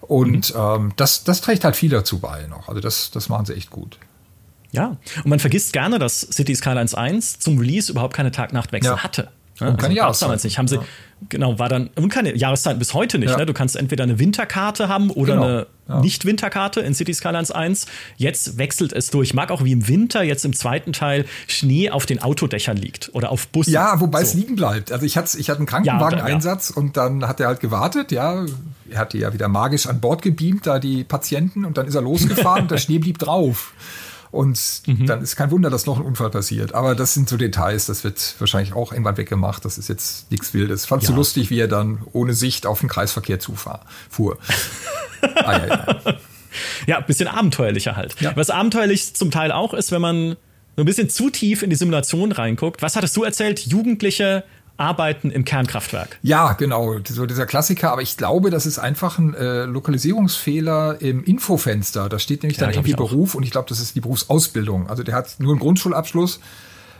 Und mhm. ähm, das, das trägt halt viel dazu bei noch. Also das, das machen sie echt gut. Ja, und man vergisst gerne, dass City Skylines 1 zum Release überhaupt keine Tag-Nacht-Wechsel ja. hatte. Ja, und keine also Jahreszeit. damals nicht. Haben sie, ja. genau, war dann, und keine Jahreszeit bis heute nicht. Ja. Ne? Du kannst entweder eine Winterkarte haben oder genau. eine ja. Nicht-Winterkarte in City Skylines 1. Jetzt wechselt es durch. Ich mag auch wie im Winter, jetzt im zweiten Teil, Schnee auf den Autodächern liegt oder auf Bussen. Ja, wobei so. es liegen bleibt. Also ich hatte, ich hatte einen Krankenwagen-Einsatz und dann hat er halt gewartet, ja. Er hatte ja wieder magisch an Bord gebeamt, da die Patienten, und dann ist er losgefahren und der Schnee blieb drauf. Und mhm. dann ist kein Wunder, dass noch ein Unfall passiert. Aber das sind so Details, das wird wahrscheinlich auch irgendwann weggemacht. Das ist jetzt nichts Wildes. Fandst ja. du lustig, wie er dann ohne Sicht auf den Kreisverkehr zufahr, fuhr? ah, ja, ja. ja, bisschen abenteuerlicher halt. Ja. Was abenteuerlich zum Teil auch ist, wenn man so ein bisschen zu tief in die Simulation reinguckt. Was hattest du erzählt? Jugendliche arbeiten im Kernkraftwerk. Ja, genau, so dieser Klassiker. Aber ich glaube, das ist einfach ein äh, Lokalisierungsfehler im Infofenster. Da steht nämlich ja, dann irgendwie Beruf und ich glaube, das ist die Berufsausbildung. Also der hat nur einen Grundschulabschluss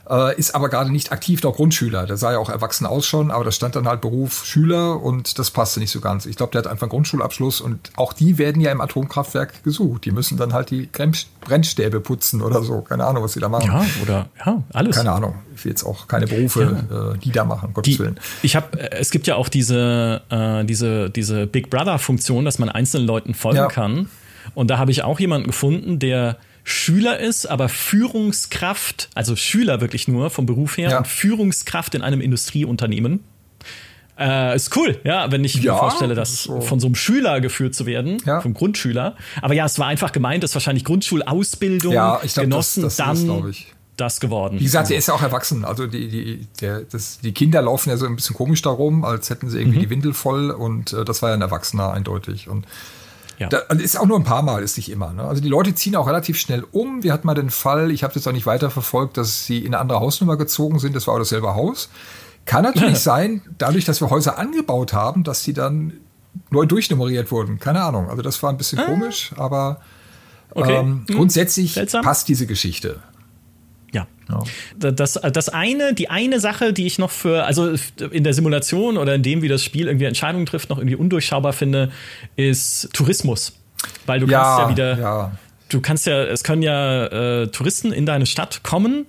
äh, ist aber gerade nicht aktiv noch Grundschüler. Der sah ja auch erwachsen aus schon, aber da stand dann halt Beruf Schüler und das passte nicht so ganz. Ich glaube, der hat einfach einen Grundschulabschluss und auch die werden ja im Atomkraftwerk gesucht. Die müssen dann halt die Brennstäbe putzen oder so. Keine Ahnung, was sie da machen. Ja, oder ja, alles. Keine Ahnung. Ich will jetzt auch keine Berufe, ja. äh, die da machen, Gottes die, Willen. Ich habe, äh, es gibt ja auch diese, äh, diese, diese Big Brother-Funktion, dass man einzelnen Leuten folgen ja. kann. Und da habe ich auch jemanden gefunden, der Schüler ist, aber Führungskraft, also Schüler wirklich nur vom Beruf her ja. und Führungskraft in einem Industrieunternehmen. Äh, ist cool, ja, wenn ich ja, mir vorstelle, das so. von so einem Schüler geführt zu werden, ja. vom Grundschüler. Aber ja, es war einfach gemeint, dass wahrscheinlich Grundschulausbildung ja, ich glaub, genossen das, das dann ist, das geworden. Wie gesagt, er ist ja auch erwachsen. Also die, die, der, das, die Kinder laufen ja so ein bisschen komisch darum, als hätten sie irgendwie mhm. die Windel voll und äh, das war ja ein Erwachsener eindeutig. Und ja. Da, ist auch nur ein paar Mal, ist nicht immer. Ne? Also die Leute ziehen auch relativ schnell um. Wir hatten mal den Fall, ich habe das auch nicht weiter verfolgt, dass sie in eine andere Hausnummer gezogen sind. Das war auch dasselbe Haus. Kann natürlich sein, dadurch, dass wir Häuser angebaut haben, dass sie dann neu durchnummeriert wurden. Keine Ahnung. Also das war ein bisschen ah. komisch, aber okay. ähm, hm. grundsätzlich Seltsam. passt diese Geschichte. Ja. Das, das eine, die eine Sache, die ich noch für, also in der Simulation oder in dem, wie das Spiel irgendwie Entscheidungen trifft, noch irgendwie undurchschaubar finde, ist Tourismus. Weil du ja, kannst ja wieder, ja. du kannst ja, es können ja äh, Touristen in deine Stadt kommen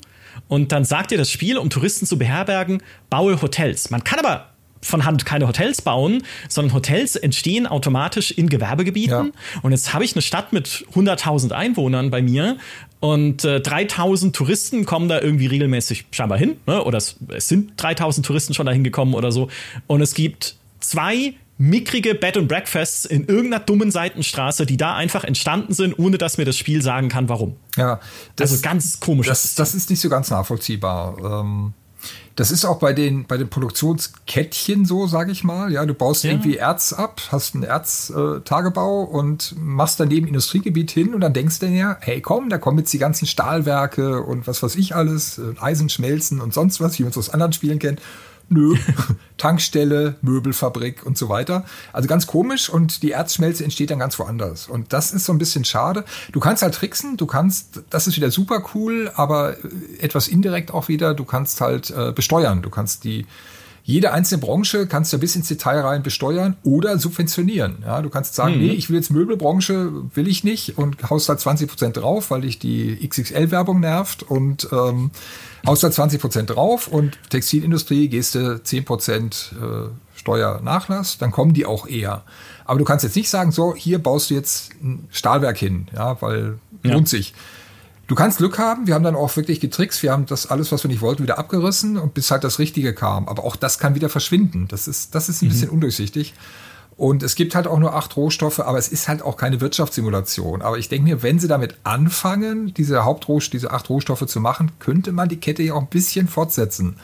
und dann sagt dir das Spiel, um Touristen zu beherbergen, baue Hotels. Man kann aber von Hand keine Hotels bauen, sondern Hotels entstehen automatisch in Gewerbegebieten. Ja. Und jetzt habe ich eine Stadt mit 100.000 Einwohnern bei mir und äh, 3000 Touristen kommen da irgendwie regelmäßig scheinbar hin. Ne? Oder es, es sind 3000 Touristen schon dahin gekommen oder so. Und es gibt zwei mickrige Bed and Breakfasts in irgendeiner dummen Seitenstraße, die da einfach entstanden sind, ohne dass mir das Spiel sagen kann, warum. Ja, das, also ganz komisch. Das, das ist nicht so ganz nachvollziehbar. Ähm Das ist auch bei den, bei den Produktionskettchen so, sage ich mal. Ja, du baust ja. irgendwie Erz ab, hast einen Erztagebau äh, und machst daneben Industriegebiet hin und dann denkst du dir, hey komm, da kommen jetzt die ganzen Stahlwerke und was weiß ich alles, äh, Eisenschmelzen und sonst was, wie man es aus anderen Spielen kennt. Nö, Tankstelle, Möbelfabrik und so weiter. Also ganz komisch und die Erzschmelze entsteht dann ganz woanders. Und das ist so ein bisschen schade. Du kannst halt tricksen, du kannst, das ist wieder super cool, aber etwas indirekt auch wieder, du kannst halt äh, besteuern. Du kannst die, jede einzelne Branche kannst du bis ins Detail rein besteuern oder subventionieren. Ja, du kannst sagen, mhm. nee, ich will jetzt Möbelbranche, will ich nicht und haust halt 20 Prozent drauf, weil dich die XXL-Werbung nervt und ähm, haust da 20 Prozent drauf und Textilindustrie gehst du 10 Prozent äh, Steuernachlass, dann kommen die auch eher. Aber du kannst jetzt nicht sagen, so, hier baust du jetzt ein Stahlwerk hin, ja, weil ja. lohnt sich. Du kannst Glück haben, wir haben dann auch wirklich getrickst, wir haben das alles, was wir nicht wollten, wieder abgerissen und bis halt das Richtige kam. Aber auch das kann wieder verschwinden. Das ist, das ist ein mhm. bisschen undurchsichtig. Und es gibt halt auch nur acht Rohstoffe, aber es ist halt auch keine Wirtschaftssimulation. Aber ich denke mir, wenn sie damit anfangen, diese Hauptrohstoffe, diese acht Rohstoffe zu machen, könnte man die Kette ja auch ein bisschen fortsetzen.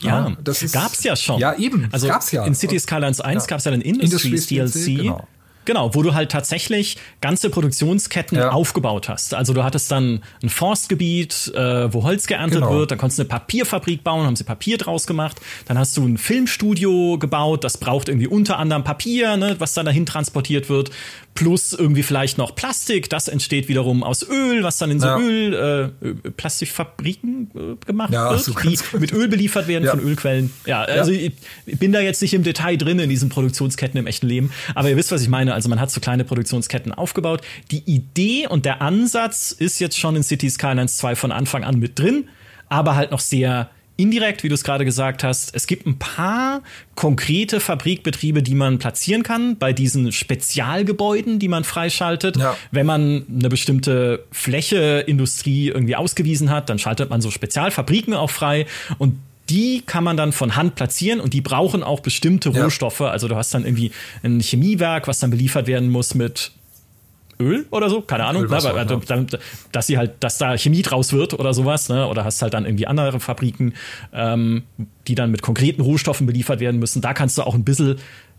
Ja, das ist, gab's ja schon. Ja, eben. Also gab's ja. in City Skylines 1 ja. gab es ja den Industries, Industries DLC. Genau. Genau, wo du halt tatsächlich ganze Produktionsketten ja. aufgebaut hast. Also du hattest dann ein Forstgebiet, äh, wo Holz geerntet genau. wird, dann konntest du eine Papierfabrik bauen, haben sie Papier draus gemacht. Dann hast du ein Filmstudio gebaut, das braucht irgendwie unter anderem Papier, ne, was dann dahin transportiert wird plus irgendwie vielleicht noch Plastik. Das entsteht wiederum aus Öl, was dann in so ja. Öl, äh, Plastikfabriken äh, gemacht ja, wird, die mit Öl beliefert werden ja. von Ölquellen. Ja, also ich, ich bin da jetzt nicht im Detail drin in diesen Produktionsketten im echten Leben, aber ihr wisst, was ich meine. Also man hat so kleine Produktionsketten aufgebaut. Die Idee und der Ansatz ist jetzt schon in City Skylines 2 von Anfang an mit drin, aber halt noch sehr indirekt, wie du es gerade gesagt hast, es gibt ein paar konkrete Fabrikbetriebe, die man platzieren kann bei diesen Spezialgebäuden, die man freischaltet. Ja. Wenn man eine bestimmte Fläche Industrie irgendwie ausgewiesen hat, dann schaltet man so Spezialfabriken auch frei und die kann man dann von Hand platzieren und die brauchen auch bestimmte Rohstoffe. Ja. Also du hast dann irgendwie ein Chemiewerk, was dann beliefert werden muss mit Öl oder so, keine Ahnung, ne, aber, ja. dass sie halt, dass da Chemie draus wird oder sowas, ne? Oder hast halt dann irgendwie andere Fabriken, ähm, die dann mit konkreten Rohstoffen beliefert werden müssen. Da kannst du auch ein bisschen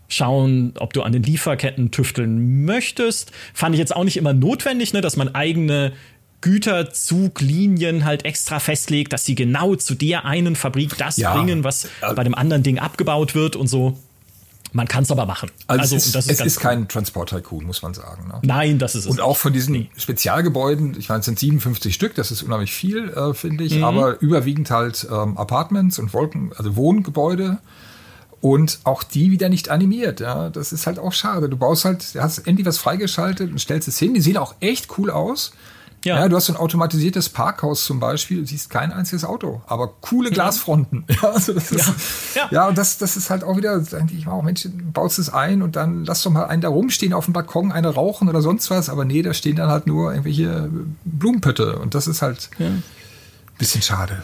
schauen, ob du an den Lieferketten tüfteln möchtest. Fand ich jetzt auch nicht immer notwendig, ne, dass man eigene Güterzuglinien halt extra festlegt, dass sie genau zu der einen Fabrik das ja. bringen, was bei dem anderen Ding abgebaut wird und so. Man kann es aber machen. Also, also es ist, ist, es ist cool. kein Transport-Tycoon, muss man sagen. Ne? Nein, das ist es. Und auch von diesen nee. Spezialgebäuden, ich meine, es sind 57 Stück, das ist unheimlich viel, äh, finde ich, mhm. aber überwiegend halt ähm, Apartments und Wolken, also Wohngebäude. Und auch die wieder nicht animiert. Ja, das ist halt auch schade. Du baust halt, hast endlich was freigeschaltet und stellst es hin. Die sehen auch echt cool aus. Ja. ja. du hast ein automatisiertes Parkhaus zum Beispiel, du siehst kein einziges Auto, aber coole Glasfronten. Ja, also das ist, ja. ja. und das, das ist halt auch wieder, denke ich, wow, Mensch, baust es ein und dann lass doch mal einen da rumstehen auf dem Balkon, eine rauchen oder sonst was, aber nee, da stehen dann halt nur irgendwelche Blumenpötte und das ist halt ein bisschen schade.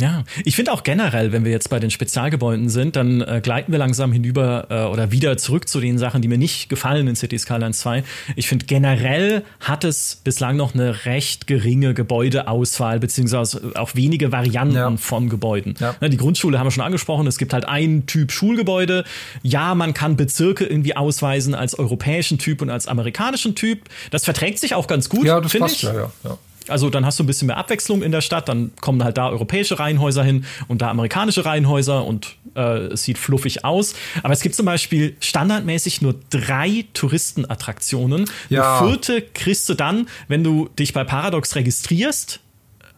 Ja, ich finde auch generell, wenn wir jetzt bei den Spezialgebäuden sind, dann äh, gleiten wir langsam hinüber äh, oder wieder zurück zu den Sachen, die mir nicht gefallen in City Skylines 2. Ich finde generell hat es bislang noch eine recht geringe Gebäudeauswahl, beziehungsweise auch wenige Varianten ja. von Gebäuden. Ja. Ne, die Grundschule haben wir schon angesprochen, es gibt halt einen Typ Schulgebäude. Ja, man kann Bezirke irgendwie ausweisen als europäischen Typ und als amerikanischen Typ. Das verträgt sich auch ganz gut, ja, das passt ich. Ja, ja, ja. Also dann hast du ein bisschen mehr Abwechslung in der Stadt, dann kommen halt da europäische Reihenhäuser hin und da amerikanische Reihenhäuser und äh, es sieht fluffig aus. Aber es gibt zum Beispiel standardmäßig nur drei Touristenattraktionen. Ja. Eine vierte kriegst du dann, wenn du dich bei Paradox registrierst.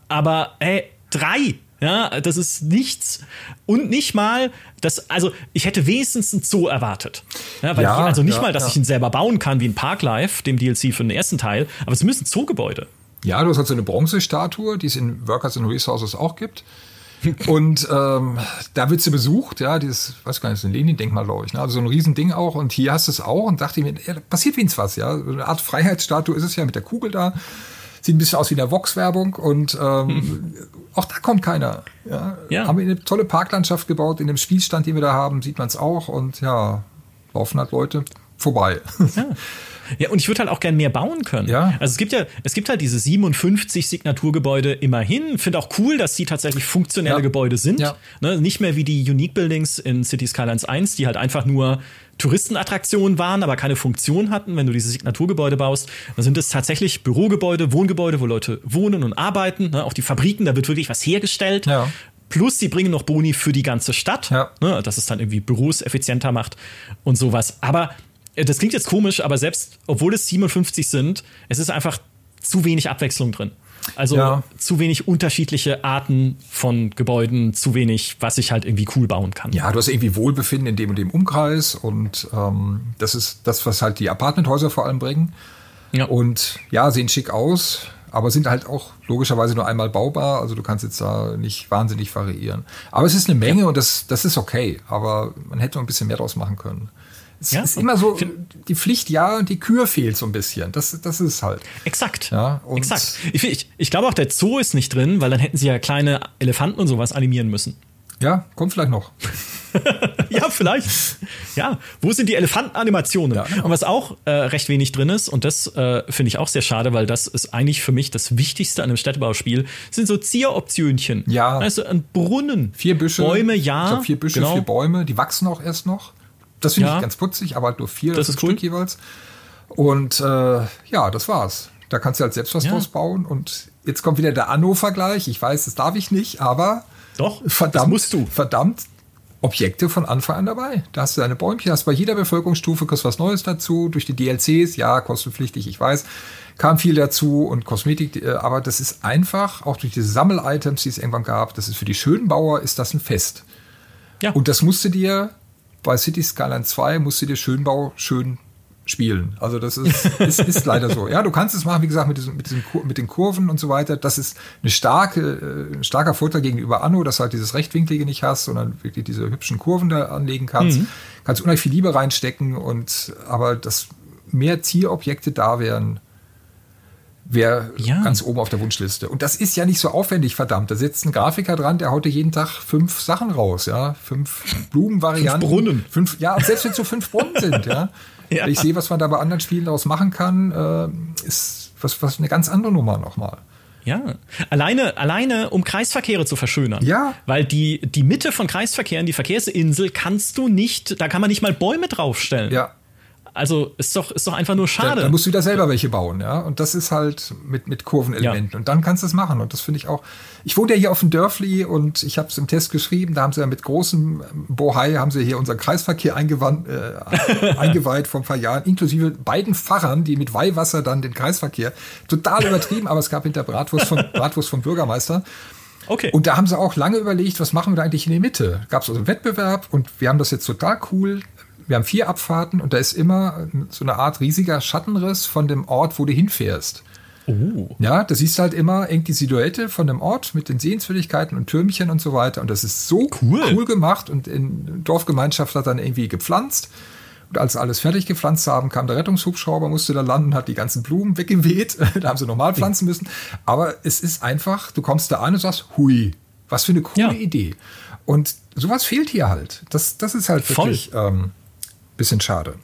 Aber ey, drei! Ja, das ist nichts. Und nicht mal, das, also ich hätte wenigstens ein Zoo erwartet. Ja, weil ja, ich, also nicht ja, mal, dass ich ihn selber bauen kann wie ein Parklife, dem DLC für den ersten Teil, aber es müssen Zoogebäude. Ja, du hast halt so eine Bronzestatue, die es in Workers and Resources auch gibt. und ähm, da wird sie besucht, ja, dieses, weiß gar nicht, ist ein Lenin-Denkmal, glaube ich, ne? also so ein Riesending auch. Und hier hast du es auch und dachte mir, ja, passiert wenigstens was, ja. So eine Art Freiheitsstatue ist es ja mit der Kugel da. Sieht ein bisschen aus wie eine Vox-Werbung und ähm, hm. auch da kommt keiner. Ja. ja. Haben wir eine tolle Parklandschaft gebaut, in dem Spielstand, den wir da haben, sieht man es auch und ja, laufen halt Leute vorbei. Ja. Ja, und ich würde halt auch gern mehr bauen können. Ja. Also es gibt ja, es gibt halt diese 57 Signaturgebäude immerhin. Finde auch cool, dass sie tatsächlich funktionelle ja. Gebäude sind. Ja. Ne, nicht mehr wie die Unique Buildings in City Skylines 1, die halt einfach nur Touristenattraktionen waren, aber keine Funktion hatten, wenn du diese Signaturgebäude baust, dann sind es tatsächlich Bürogebäude, Wohngebäude, wo Leute wohnen und arbeiten. Ne? Auch die Fabriken, da wird wirklich was hergestellt. Ja. Plus, sie bringen noch Boni für die ganze Stadt, ja. ne? dass es dann irgendwie Büros effizienter macht und sowas. Aber das klingt jetzt komisch, aber selbst obwohl es 57 sind, es ist einfach zu wenig Abwechslung drin. Also ja. zu wenig unterschiedliche Arten von Gebäuden, zu wenig, was ich halt irgendwie cool bauen kann. Ja, du hast irgendwie Wohlbefinden in dem und dem Umkreis und ähm, das ist das, was halt die Apartmenthäuser vor allem bringen. Ja. Und ja, sehen schick aus, aber sind halt auch logischerweise nur einmal baubar. Also du kannst jetzt da nicht wahnsinnig variieren. Aber es ist eine Menge ja. und das, das ist okay. Aber man hätte noch ein bisschen mehr draus machen können. Es ja, ist immer so, die Pflicht ja und die Kür fehlt so ein bisschen. Das, das ist halt. Exakt. Ja, Exakt. Ich, ich, ich glaube auch, der Zoo ist nicht drin, weil dann hätten sie ja kleine Elefanten und sowas animieren müssen. Ja, kommt vielleicht noch. ja, vielleicht. Ja, wo sind die Elefantenanimationen? Ja. Und was auch äh, recht wenig drin ist, und das äh, finde ich auch sehr schade, weil das ist eigentlich für mich das Wichtigste an einem Städtebauspiel, sind so Zieroptionchen. Ja. Also ein Brunnen. Vier Büsche. Bäume, ja. Vier Büsche, genau. vier Bäume, die wachsen auch erst noch. Das finde ja. ich ganz putzig, aber halt nur vier das ist cool. Stück jeweils. Und äh, ja, das war's. Da kannst du halt selbst was ja. draus bauen. Und jetzt kommt wieder der Anno-Vergleich. Ich weiß, das darf ich nicht, aber doch, verdammt, musst du. Verdammt, Objekte von Anfang an dabei. Da hast du deine Bäumchen, hast bei jeder Bevölkerungsstufe kriegst was Neues dazu. Durch die DLCs, ja, kostenpflichtig, ich weiß, kam viel dazu und Kosmetik, äh, aber das ist einfach, auch durch diese Sammel-Items, die es irgendwann gab, das ist für die Schönbauer, ist das ein Fest. Ja. Und das musste dir bei City Skyline 2 musst du dir Schönbau schön spielen. Also das ist, ist, ist leider so. Ja, du kannst es machen, wie gesagt, mit, diesen, mit, diesen, mit den Kurven und so weiter. Das ist eine starke, äh, ein starker Vorteil gegenüber Anno, dass du halt dieses Rechtwinklige nicht hast, sondern wirklich diese hübschen Kurven da anlegen kannst. Mhm. Kannst unheimlich viel Liebe reinstecken und aber dass mehr Zielobjekte da wären, wäre ja. ganz oben auf der Wunschliste. Und das ist ja nicht so aufwendig, verdammt. Da sitzt ein Grafiker dran, der haut dir jeden Tag fünf Sachen raus, ja. Fünf Blumenvarianten. Fünf Brunnen. Fünf, ja, selbst wenn es so fünf Brunnen sind, ja. ja. Ich sehe, was man da bei anderen Spielen daraus machen kann, äh, ist was, was eine ganz andere Nummer nochmal. Ja, alleine, alleine um Kreisverkehre zu verschönern. Ja. Weil die, die Mitte von Kreisverkehren, die Verkehrsinsel, kannst du nicht, da kann man nicht mal Bäume draufstellen. Ja. Also ist doch, ist doch einfach nur schade. Da, da musst du wieder selber welche bauen, ja. Und das ist halt mit, mit Kurvenelementen. Ja. Und dann kannst du es machen. Und das finde ich auch. Ich wohne ja hier auf dem Dörfli und ich habe es im Test geschrieben. Da haben sie ja mit großem Bohai haben sie hier unseren Kreisverkehr äh, eingeweiht vor ein paar Jahren, inklusive beiden Fahrern, die mit Weihwasser dann den Kreisverkehr. Total übertrieben, aber es gab hinter Bratwurst von, Bratwurst vom Bürgermeister. Okay. Und da haben sie auch lange überlegt, was machen wir da eigentlich in der Mitte? Gab es also einen Wettbewerb und wir haben das jetzt total cool wir haben vier Abfahrten und da ist immer so eine Art riesiger Schattenriss von dem Ort, wo du hinfährst. Oh. Ja, da siehst du halt immer irgendwie die Silhouette von dem Ort mit den Sehenswürdigkeiten und Türmchen und so weiter. Und das ist so cool, cool gemacht und in Dorfgemeinschaft hat dann irgendwie gepflanzt. Und als alles fertig gepflanzt haben, kam der Rettungshubschrauber, musste da landen, hat die ganzen Blumen weggeweht. da haben sie nochmal pflanzen müssen. Aber es ist einfach, du kommst da an und sagst, hui, was für eine coole ja. Idee. Und sowas fehlt hier halt. Das, das ist halt wirklich ähm, bisschen schade.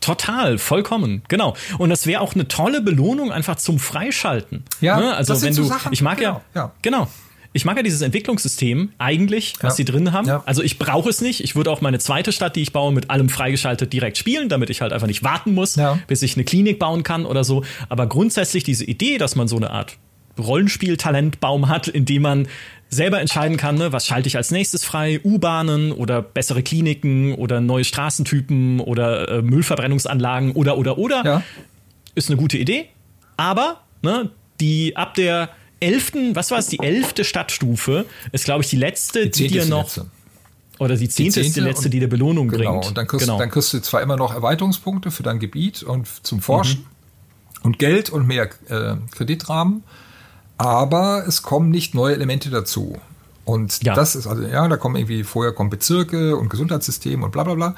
Total, vollkommen, genau. Und das wäre auch eine tolle Belohnung einfach zum Freischalten. Ja, ne? also wenn du, so ich mag genau, ja, ja, genau. Ich mag ja dieses Entwicklungssystem eigentlich, was ja. sie drin haben. Ja. Also ich brauche es nicht. Ich würde auch meine zweite Stadt, die ich baue, mit allem freigeschaltet direkt spielen, damit ich halt einfach nicht warten muss, ja. bis ich eine Klinik bauen kann oder so. Aber grundsätzlich diese Idee, dass man so eine Art Rollenspiel-Talentbaum hat, in dem man selber entscheiden kann, ne, was schalte ich als nächstes frei, U-Bahnen oder bessere Kliniken oder neue Straßentypen oder äh, Müllverbrennungsanlagen oder oder oder, ja. ist eine gute Idee. Aber ne, die ab der elften, was war es, die elfte Stadtstufe ist, glaube ich, die letzte, die, die dir noch letzte. Oder die zehnte, die zehnte ist die letzte, die der Belohnung genau, bringt. Und dann kriegst, genau. dann kriegst du zwar immer noch Erweiterungspunkte für dein Gebiet und zum Forschen mhm. und Geld und mehr äh, Kreditrahmen, aber es kommen nicht neue Elemente dazu. Und ja. das ist also, ja, da kommen irgendwie, vorher kommen Bezirke und Gesundheitssystem und bla bla bla.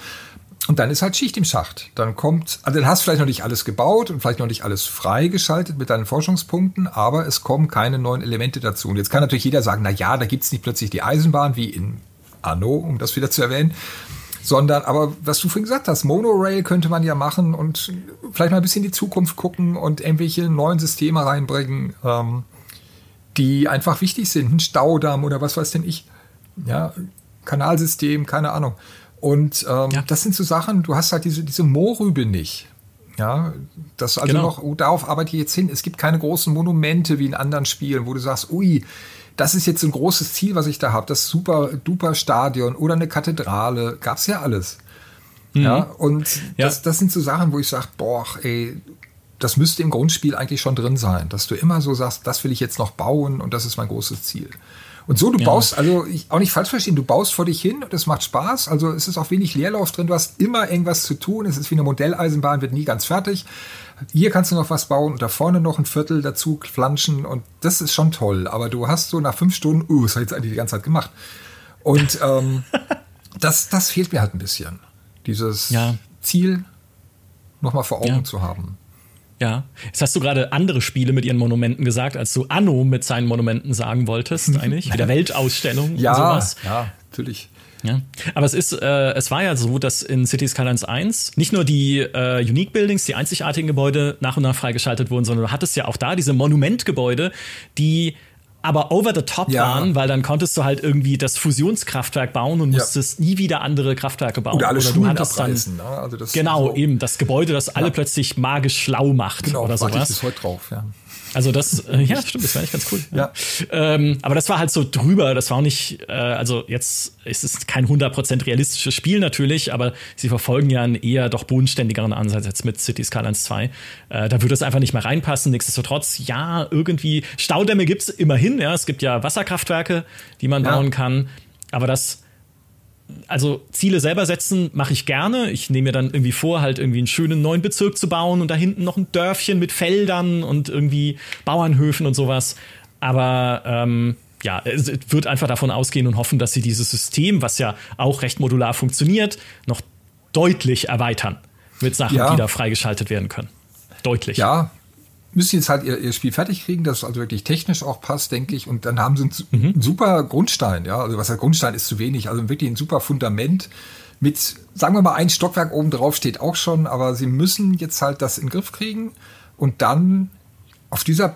Und dann ist halt Schicht im Schacht. Dann kommt, also dann hast du vielleicht noch nicht alles gebaut und vielleicht noch nicht alles freigeschaltet mit deinen Forschungspunkten, aber es kommen keine neuen Elemente dazu. Und jetzt kann natürlich jeder sagen, na ja, da gibt's nicht plötzlich die Eisenbahn wie in Anno, um das wieder zu erwähnen. sondern, aber was du vorhin gesagt hast, Monorail könnte man ja machen und vielleicht mal ein bisschen in die Zukunft gucken und irgendwelche neuen Systeme reinbringen, ähm, die einfach wichtig sind. Ein Staudamm oder was weiß denn ich. Ja, Kanalsystem, keine Ahnung. Und ähm, ja. das sind so Sachen, du hast halt diese, diese Mohrrübe nicht. Ja, das also genau. noch, oh, darauf arbeite ich jetzt hin. Es gibt keine großen Monumente wie in anderen Spielen, wo du sagst, ui, das ist jetzt ein großes Ziel, was ich da habe, das super duper Stadion oder eine Kathedrale, gab es ja alles. Mhm. Ja, und ja. Das, das sind so Sachen, wo ich sage, boah, ey, das müsste im Grundspiel eigentlich schon drin sein, dass du immer so sagst, das will ich jetzt noch bauen und das ist mein großes Ziel. Und so, du ja. baust, also ich, auch nicht falsch verstehen, du baust vor dich hin und es macht Spaß. Also es ist auch wenig Leerlauf drin, du hast immer irgendwas zu tun. Es ist wie eine Modelleisenbahn, wird nie ganz fertig. Hier kannst du noch was bauen und da vorne noch ein Viertel dazu flanschen und das ist schon toll. Aber du hast so nach fünf Stunden, uh, das habe ich jetzt eigentlich die ganze Zeit gemacht. Und ähm, das, das fehlt mir halt ein bisschen. Dieses ja. Ziel nochmal vor Augen ja. zu haben. Ja, jetzt hast du gerade andere Spiele mit ihren Monumenten gesagt, als du Anno mit seinen Monumenten sagen wolltest, eigentlich. Wie der Weltausstellung ja, und sowas. Ja, natürlich. Ja. Aber es ist, äh, es war ja so, dass in City Skylines 1 nicht nur die äh, Unique Buildings, die einzigartigen Gebäude nach und nach freigeschaltet wurden, sondern du hattest ja auch da diese Monumentgebäude, die aber over the top ja. waren, weil dann konntest du halt irgendwie das Fusionskraftwerk bauen und musstest ja. nie wieder andere Kraftwerke bauen. Oder alle oder Schulen abreißen. Ne? Also genau, so eben das Gebäude, das alle plötzlich magisch schlau macht genau, oder sowas. Ich bis heute drauf, ja. Also das, äh, ja, stimmt, das war eigentlich ganz cool. Ja. Ähm, aber das war halt so drüber, das war auch nicht, äh, also jetzt ist es kein 100% realistisches Spiel natürlich, aber sie verfolgen ja einen eher doch bodenständigeren Ansatz jetzt mit City Skylines 2. Äh, da würde es einfach nicht mehr reinpassen. Nichtsdestotrotz, ja, irgendwie, Staudämme gibt's immerhin, ja, es gibt ja Wasserkraftwerke, die man ja. bauen kann, aber das also Ziele selber setzen mache ich gerne. Ich nehme mir dann irgendwie vor, halt irgendwie einen schönen neuen Bezirk zu bauen und da hinten noch ein Dörfchen mit Feldern und irgendwie Bauernhöfen und sowas. Aber ähm, ja, es wird einfach davon ausgehen und hoffen, dass sie dieses System, was ja auch recht modular funktioniert, noch deutlich erweitern mit Sachen, ja. die da freigeschaltet werden können. Deutlich. Ja, müssen jetzt halt ihr, ihr Spiel fertig kriegen, dass es also wirklich technisch auch passt, denke ich. Und dann haben sie einen, mhm. super Grundstein, ja. Also was heißt Grundstein ist zu wenig, also wirklich ein super Fundament mit, sagen wir mal, ein Stockwerk oben drauf steht auch schon, aber sie müssen jetzt halt das in den Griff kriegen und dann auf dieser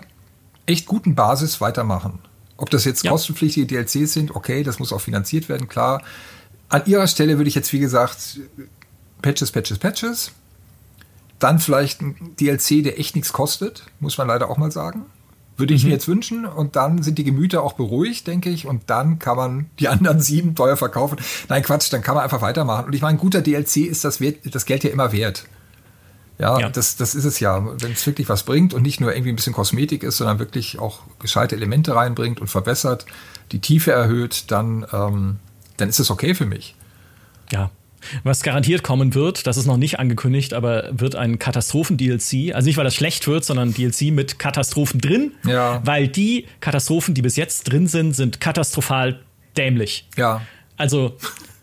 echt guten Basis weitermachen. Ob das jetzt ja. kostenpflichtige DLCs sind, okay, das muss auch finanziert werden, klar. An ihrer Stelle würde ich jetzt, wie gesagt, Patches, Patches, Patches dann vielleicht ein DLC, der echt nichts kostet, muss man leider auch mal sagen. Würde ich mhm. mir jetzt wünschen. Und dann sind die Gemüter auch beruhigt, denke ich. Und dann kann man die anderen sieben teuer verkaufen. Nein, Quatsch, dann kann man einfach weitermachen. Und ich meine, ein guter DLC ist das, wert, das Geld ja immer wert. Ja, ja, Das, das ist es ja. Wenn es wirklich was bringt und nicht nur irgendwie ein bisschen Kosmetik ist, sondern wirklich auch gescheite Elemente reinbringt und verbessert, die Tiefe erhöht, dann, ähm, dann ist es okay für mich. Ja, was garantiert kommen wird, das ist noch nicht angekündigt, aber wird ein Katastrophen-DLC. Also nicht, weil das schlecht wird, sondern DLC mit Katastrophen drin. Ja. Weil die Katastrophen, die bis jetzt drin sind, sind katastrophal dämlich. Ja. Also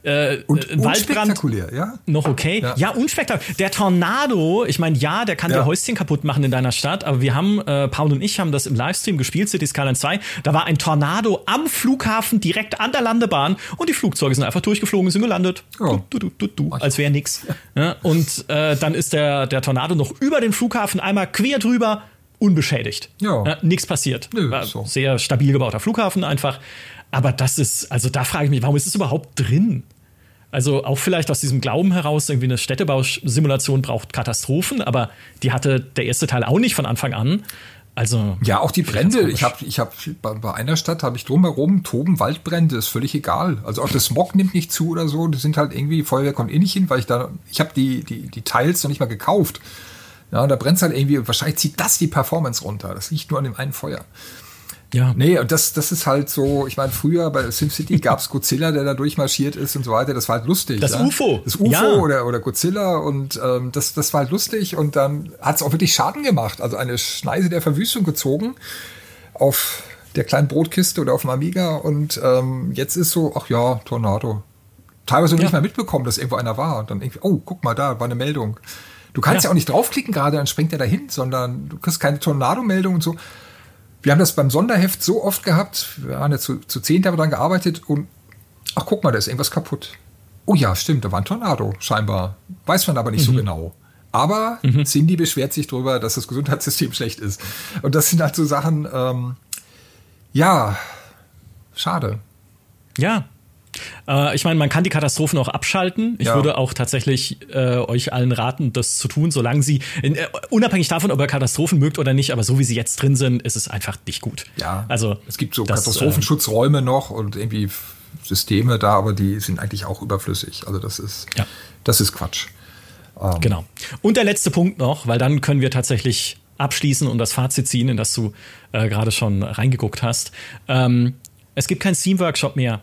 äh, und unspektakulär, ja? Noch okay. Ja, ja unspektakulär. Der Tornado, ich meine, ja, der kann ja. dir Häuschen kaputt machen in deiner Stadt, aber wir haben, äh, Paul und ich haben das im Livestream gespielt, City Skyline 2. Da war ein Tornado am Flughafen direkt an der Landebahn und die Flugzeuge sind einfach durchgeflogen, sind gelandet. Oh. Du, du, du, du, als wäre nix. Ja, und äh, dann ist der, der Tornado noch über den Flughafen einmal quer drüber, unbeschädigt. Ja. ja nichts passiert. Nö, so. Sehr stabil gebauter Flughafen einfach. Aber das ist, also da frage ich mich, warum ist es überhaupt drin? Also auch vielleicht aus diesem Glauben heraus, irgendwie eine Städtebausimulation braucht Katastrophen, aber die hatte der erste Teil auch nicht von Anfang an. Also ja, auch die Brände. Ich habe, ich habe bei, bei, einer Stadt habe ich drumherum toben Waldbrände. Ist völlig egal. Also auch das Smog nimmt nicht zu oder so. Die sind halt irgendwie Feuerwehr kommt eh nicht hin, weil ich da, ich habe die die die Teils noch nicht mal gekauft. Ja, da brennt halt irgendwie. Wahrscheinlich zieht das die Performance runter. Das liegt nur an dem einen Feuer. Ja. Nee, und das, das ist halt so, ich meine, früher bei SimCity gab es Godzilla, der da durchmarschiert ist und so weiter. Das war halt lustig. Das ja? UFO. Das UFO ja. oder, oder Godzilla und ähm, das, das war halt lustig und dann hat es auch wirklich Schaden gemacht. Also eine Schneise der Verwüstung gezogen auf der kleinen Brotkiste oder auf dem Amiga und ähm, jetzt ist so, ach ja, Tornado. Teilweise ja. nicht mal mitbekommen, dass irgendwo einer war. Und dann irgendwie, oh, guck mal da, war eine Meldung. Du kannst ja, ja auch nicht draufklicken gerade, dann springt er dahin, sondern du kriegst keine Tornado-Meldung und so. Wir haben das beim Sonderheft so oft gehabt, wir haben ja zu, zu zehn daran gearbeitet und ach guck mal, da ist irgendwas kaputt. Oh ja, stimmt, da war ein Tornado, scheinbar. Weiß man aber nicht mhm. so genau. Aber mhm. Cindy beschwert sich darüber, dass das Gesundheitssystem schlecht ist. Und das sind halt so Sachen, ähm, ja, schade. Ja, äh, ich meine, man kann die Katastrophen auch abschalten. Ich ja. würde auch tatsächlich äh, euch allen raten, das zu tun, solange sie, in, äh, unabhängig davon, ob ihr Katastrophen mögt oder nicht, aber so wie sie jetzt drin sind, ist es einfach nicht gut. Ja, also es gibt so das, Katastrophenschutzräume noch und irgendwie Systeme da, aber die sind eigentlich auch überflüssig. Also das ist, ja. das ist Quatsch. Ähm. Genau. Und der letzte Punkt noch, weil dann können wir tatsächlich abschließen und das Fazit ziehen, in das du äh, gerade schon reingeguckt hast. Ähm, es gibt keinen Steam-Workshop mehr.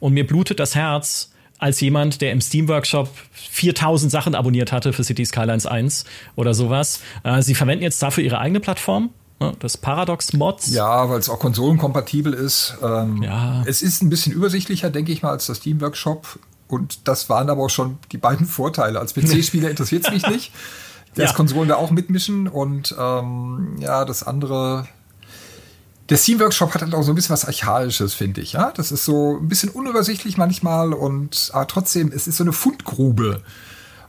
Und mir blutet das Herz als jemand, der im Steam-Workshop 4000 Sachen abonniert hatte für City Skylines 1 oder sowas. Äh, sie verwenden jetzt dafür ihre eigene Plattform. Ne, das Paradox Mods. Ja, weil es auch konsolenkompatibel ist. Ähm, ja. Es ist ein bisschen übersichtlicher, denke ich mal, als das Steam Workshop. Und das waren aber auch schon die beiden Vorteile. Als PC-Spieler interessiert es mich nicht. Dass ja. Konsolen da auch mitmischen. Und ähm, ja, das andere der Steam Workshop hat halt auch so ein bisschen was Archaisches, finde ich. Ja, das ist so ein bisschen unübersichtlich manchmal und aber trotzdem, es ist so eine Fundgrube.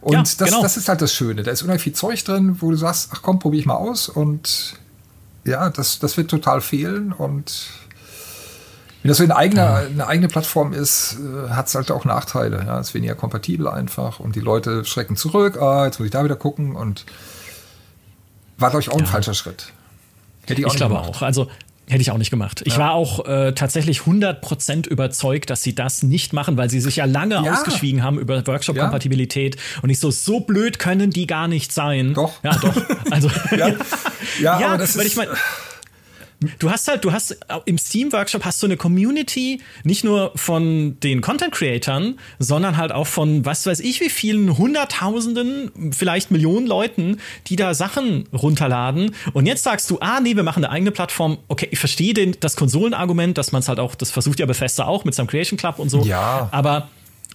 Und ja, das, genau. das ist halt das Schöne. Da ist unheimlich viel Zeug drin, wo du sagst, ach komm, probiere ich mal aus. Und ja, das, das wird total fehlen. Und wenn das so eine eigene, ja. eine eigene Plattform ist, äh, hat es halt auch Nachteile. Ja, ist weniger kompatibel einfach und die Leute schrecken zurück. Ah, jetzt muss ich da wieder gucken und war, glaube ich, auch ja. ein falscher Schritt. Hätte ich auch ich glaube auch. Also Hätte ich auch nicht gemacht. Ich ja. war auch äh, tatsächlich 100% überzeugt, dass sie das nicht machen, weil sie sich ja lange ja. ausgeschwiegen haben über Workshop-Kompatibilität. Ja. Und ich so, so blöd können die gar nicht sein. Doch. Ja, doch. Also, ja, ja, aber das weil ist, ich meine Du hast halt, du hast im Steam Workshop hast du eine Community, nicht nur von den Content Creatern, sondern halt auch von was weiß ich wie vielen Hunderttausenden, vielleicht Millionen Leuten, die da Sachen runterladen. Und jetzt sagst du, ah nee, wir machen eine eigene Plattform. Okay, ich verstehe den, das Konsolenargument, dass man es halt auch, das versucht ja Bethesda auch mit seinem Creation Club und so. Ja. Aber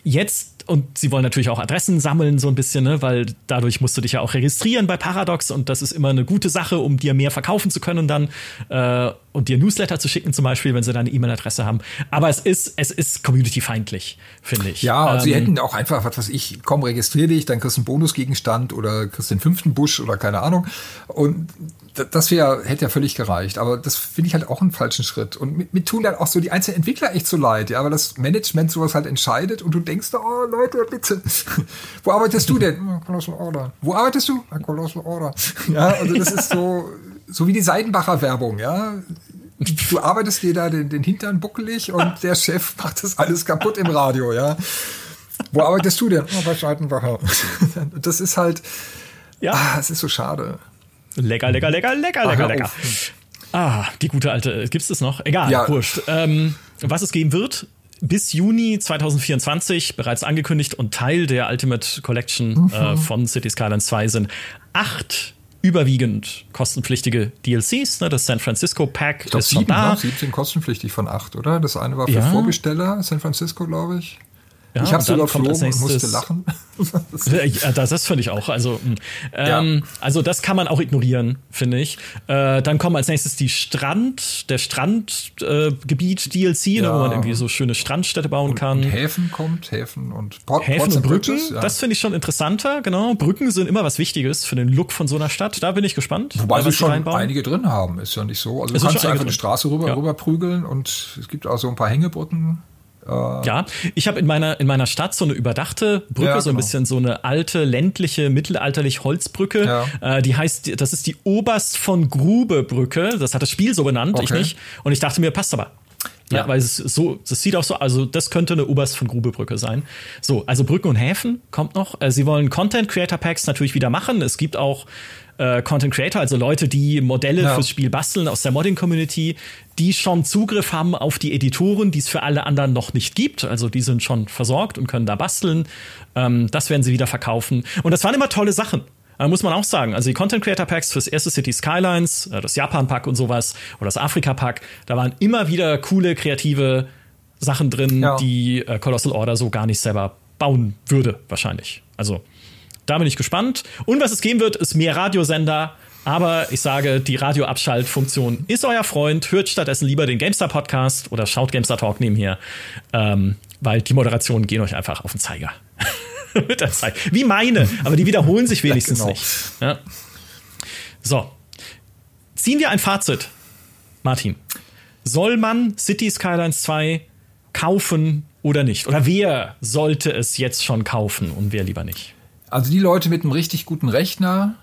jetzt und sie wollen natürlich auch Adressen sammeln, so ein bisschen, ne? weil dadurch musst du dich ja auch registrieren bei Paradox und das ist immer eine gute Sache, um dir mehr verkaufen zu können dann äh, und dir Newsletter zu schicken, zum Beispiel, wenn sie deine E-Mail-Adresse haben. Aber es ist, es ist community-feindlich, finde ich. Ja, und ähm, sie hätten auch einfach, was weiß ich, komm, registrier dich, dann kriegst du einen Bonusgegenstand oder kriegst den fünften Busch oder keine Ahnung. Und das wäre, hätte ja völlig gereicht. Aber das finde ich halt auch einen falschen Schritt. Und mit, mit tun dann auch so die einzelnen Entwickler echt so leid, ja, weil das Management sowas halt entscheidet und du denkst, oh Leute, bitte. Wo arbeitest du denn? Colossal Order. Wo arbeitest du? Colossal Order. Ja, also das ist so, so wie die Seidenbacher Werbung, ja. Du arbeitest dir da den, den Hintern buckelig und der Chef macht das alles kaputt im Radio, ja. Wo arbeitest du denn? Oh, bei Seidenbacher. Das ist halt, ja, ah, es ist so schade. Lecker, lecker, lecker, lecker, lecker, lecker. Ah, die gute alte. Gibt es das noch? Egal, ja. wurscht. Ähm, was es geben wird, bis Juni 2024 bereits angekündigt und Teil der Ultimate Collection mhm. äh, von City Skylines 2 sind acht überwiegend kostenpflichtige DLCs. Ne? Das San Francisco Pack ist schon da. Ne? Sieben sind kostenpflichtig von acht, oder? Das eine war für ja. Vorbesteller, San Francisco, glaube ich. Ja, ich habe sogar überflogen und musste lachen. ja, das, das finde ich auch. Also, hm. ähm, ja. also das kann man auch ignorieren, finde ich. Äh, dann kommen als nächstes die Strand, der Strandgebiet äh, DLC, ja. ne, wo man irgendwie so schöne Strandstädte bauen und, kann. Und Häfen kommt, Häfen und Port, Häfen und Brücken. Bridges, das finde ich schon interessanter. Genau, Brücken sind immer was Wichtiges für den Look von so einer Stadt. Da bin ich gespannt. Wobei sie schon reinbauen. einige drin haben, ist ja nicht so. Also du kannst einfach eine Straße rüber, rüber prügeln und es gibt auch so ein paar Hängebrücken. Äh, ja, ich habe in meiner, in meiner Stadt so eine überdachte Brücke, ja, so ein genau. bisschen so eine alte, ländliche, mittelalterlich Holzbrücke. Ja. Äh, die heißt, das ist die Oberst von Grube Brücke. Das hat das Spiel so benannt, okay. ich nicht. Und ich dachte mir, passt aber. Ja, ja, weil es so, das sieht auch so, also das könnte eine Oberst von Grube Brücke sein. So, also Brücken und Häfen kommt noch. Äh, sie wollen Content Creator Packs natürlich wieder machen. Es gibt auch äh, Content Creator, also Leute, die Modelle ja. fürs Spiel basteln aus der Modding-Community, die schon Zugriff haben auf die Editoren, die es für alle anderen noch nicht gibt. Also die sind schon versorgt und können da basteln. Ähm, das werden sie wieder verkaufen. Und das waren immer tolle Sachen. Äh, muss man auch sagen. Also die Content Creator Packs fürs erste City Skylines, äh, das Japan Pack und sowas oder das Afrika Pack, da waren immer wieder coole, kreative Sachen drin, ja. die äh, Colossal Order so gar nicht selber bauen würde, wahrscheinlich. Also da bin ich gespannt. Und was es geben wird, ist mehr Radiosender. Aber ich sage, die Radioabschaltfunktion ist euer Freund. Hört stattdessen lieber den GameStar Podcast oder schaut GameStar Talk nebenher. Ähm, weil die Moderationen gehen euch einfach auf den Zeiger. Mit der Zeit. Wie meine, aber die wiederholen sich wenigstens ja, genau. nicht. Ja. So. Ziehen wir ein Fazit, Martin. Soll man City Skylines 2 kaufen oder nicht? Oder wer sollte es jetzt schon kaufen und wer lieber nicht? Also die Leute mit einem richtig guten Rechner,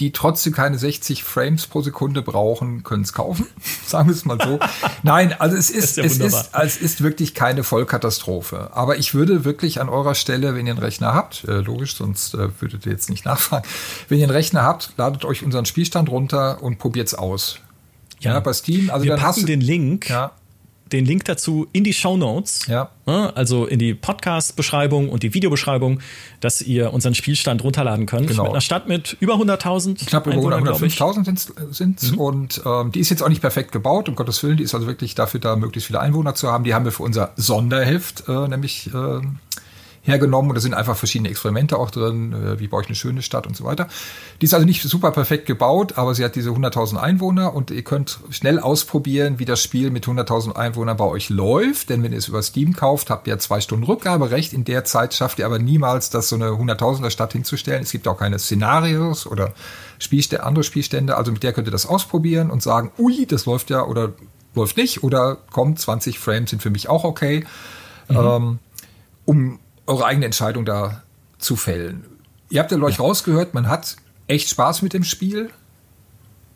die trotzdem keine 60 Frames pro Sekunde brauchen, können es kaufen. Sagen wir es mal so. Nein, also es ist, ist ja es, ist, es ist wirklich keine Vollkatastrophe. Aber ich würde wirklich an eurer Stelle, wenn ihr einen Rechner habt, äh, logisch, sonst äh, würdet ihr jetzt nicht nachfragen, wenn ihr einen Rechner habt, ladet euch unseren Spielstand runter und probiert es aus. Ja, ja, bei Steam. Also Wir packen den Link ja den Link dazu in die Show Notes. Ja. Also in die Podcast-Beschreibung und die Videobeschreibung, dass ihr unseren Spielstand runterladen könnt. Genau. Mit einer Stadt mit über 100.000. Knapp über 105.000 sind es. Mhm. Und ähm, die ist jetzt auch nicht perfekt gebaut, um Gottes Willen. Die ist also wirklich dafür da, möglichst viele Einwohner zu haben. Die haben wir für unser Sonderheft äh, nämlich äh, hergenommen und da sind einfach verschiedene Experimente auch drin, äh, wie baue ich eine schöne Stadt und so weiter. Die ist also nicht super perfekt gebaut, aber sie hat diese 100.000 Einwohner und ihr könnt schnell ausprobieren, wie das Spiel mit 100.000 Einwohnern bei euch läuft, denn wenn ihr es über Steam kauft, habt ihr zwei Stunden Rückgaberecht. In der Zeit schafft ihr aber niemals, das so eine 100.000er Stadt hinzustellen. Es gibt auch keine Szenarios oder Spielstände, andere Spielstände, also mit der könnt ihr das ausprobieren und sagen, ui, das läuft ja oder läuft nicht oder kommt, 20 Frames sind für mich auch okay. Mhm. Ähm, um eure eigene Entscheidung da zu fällen. Ihr habt ja, ja. rausgehört, man hat echt Spaß mit dem Spiel.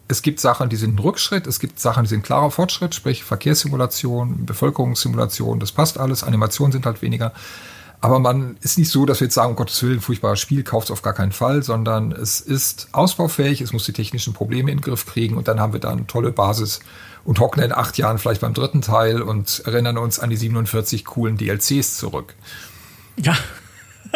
Es gibt Sachen, die sind ein Rückschritt, es gibt Sachen, die sind klarer Fortschritt, sprich Verkehrssimulation, Bevölkerungssimulation, das passt alles, Animationen sind halt weniger. Aber man ist nicht so, dass wir jetzt sagen, um Gottes Willen, furchtbares Spiel, kauft es auf gar keinen Fall, sondern es ist ausbaufähig, es muss die technischen Probleme in den Griff kriegen und dann haben wir da eine tolle Basis und hocken in acht Jahren vielleicht beim dritten Teil und erinnern uns an die 47 coolen DLCs zurück. Ja.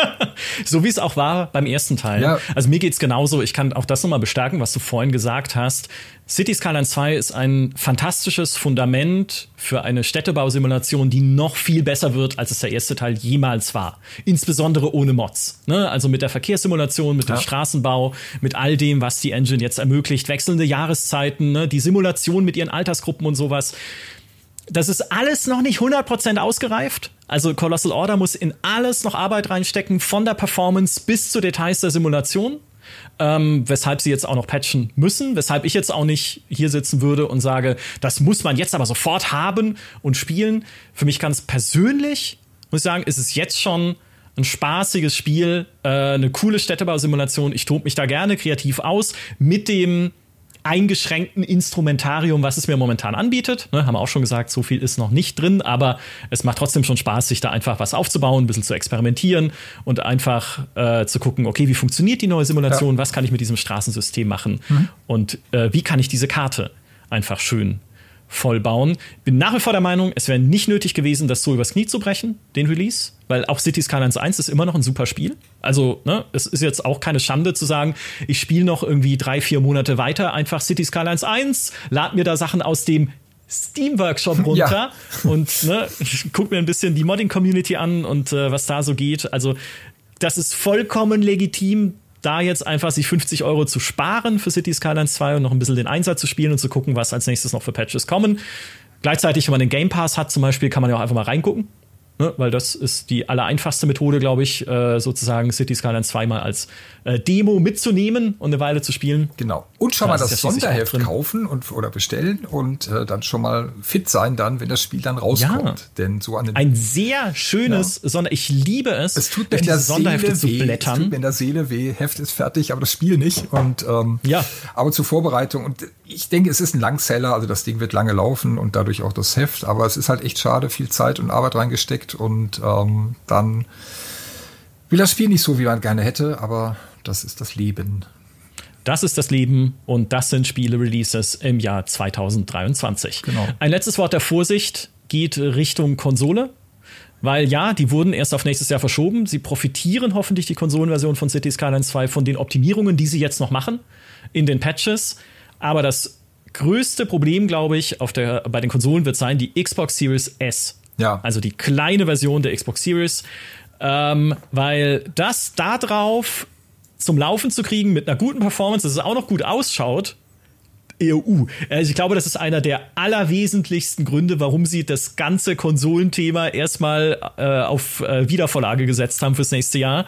so wie es auch war beim ersten Teil. Ja. Also mir geht es genauso. Ich kann auch das nochmal bestärken, was du vorhin gesagt hast. City Skyline 2 ist ein fantastisches Fundament für eine Städtebausimulation, die noch viel besser wird, als es der erste Teil jemals war. Insbesondere ohne Mods. Ne? Also mit der Verkehrssimulation, mit ja. dem Straßenbau, mit all dem, was die Engine jetzt ermöglicht. Wechselnde Jahreszeiten, ne? die Simulation mit ihren Altersgruppen und sowas das ist alles noch nicht 100% ausgereift. Also Colossal Order muss in alles noch Arbeit reinstecken, von der Performance bis zu Details der Simulation. Ähm, weshalb sie jetzt auch noch patchen müssen, weshalb ich jetzt auch nicht hier sitzen würde und sage, das muss man jetzt aber sofort haben und spielen. Für mich ganz persönlich, muss ich sagen, ist es jetzt schon ein spaßiges Spiel, äh, eine coole Städtebausimulation. Ich tobe mich da gerne kreativ aus mit dem eingeschränkten Instrumentarium, was es mir momentan anbietet. Ne, haben wir auch schon gesagt, so viel ist noch nicht drin, aber es macht trotzdem schon Spaß, sich da einfach was aufzubauen, ein bisschen zu experimentieren und einfach äh, zu gucken, okay, wie funktioniert die neue Simulation, ja. was kann ich mit diesem Straßensystem machen mhm. und äh, wie kann ich diese Karte einfach schön vollbauen. Bin nach wie vor der Meinung, es wäre nicht nötig gewesen, das so übers Knie zu brechen, den Release, weil auch City Skylines 1 ist immer noch ein super Spiel. Also, ne, es ist jetzt auch keine Schande zu sagen, ich spiele noch irgendwie drei, vier Monate weiter, einfach City Skylines 1, lad mir da Sachen aus dem Steam Workshop runter ja. und ne, guck mir ein bisschen die Modding Community an und äh, was da so geht. Also, das ist vollkommen legitim, da jetzt einfach sich 50 Euro zu sparen für City Skylines 2 und noch ein bisschen den Einsatz zu spielen und zu gucken, was als nächstes noch für Patches kommen. Gleichzeitig, wenn man den Game Pass hat zum Beispiel, kann man ja auch einfach mal reingucken. Ne, weil das ist die allereinfachste Methode, glaube ich, äh, sozusagen City Skylines zweimal als äh, Demo mitzunehmen und eine Weile zu spielen. Genau. Und schon mal das, das Sonderheft kaufen und, oder bestellen und äh, dann schon mal fit sein, dann, wenn das Spiel dann rauskommt. Ja. Denn so an den Ein sehr schönes ja. Sonder. Ich liebe es, es tut mir in der Sonderhefte zu blättern. Es tut mir in der Seele weh. Heft ist fertig, aber das Spiel nicht. Und ähm, ja. aber zur Vorbereitung. Und ich denke, es ist ein Langseller, also das Ding wird lange laufen und dadurch auch das Heft. Aber es ist halt echt schade, viel Zeit und Arbeit reingesteckt und ähm, dann will das Spiel nicht so, wie man gerne hätte, aber das ist das Leben. Das ist das Leben und das sind Spiele-Releases im Jahr 2023. Genau. Ein letztes Wort der Vorsicht geht Richtung Konsole. Weil ja, die wurden erst auf nächstes Jahr verschoben. Sie profitieren hoffentlich die Konsolenversion von City Skylines 2 von den Optimierungen, die sie jetzt noch machen in den Patches. Aber das größte Problem, glaube ich, auf der, bei den Konsolen wird sein die Xbox Series S. Ja. Also die kleine Version der Xbox Series. Ähm, weil das da drauf zum Laufen zu kriegen mit einer guten Performance, dass es auch noch gut ausschaut, EU. Also ich glaube, das ist einer der allerwesentlichsten Gründe, warum sie das ganze Konsolenthema erstmal äh, auf äh, Wiedervorlage gesetzt haben fürs nächste Jahr.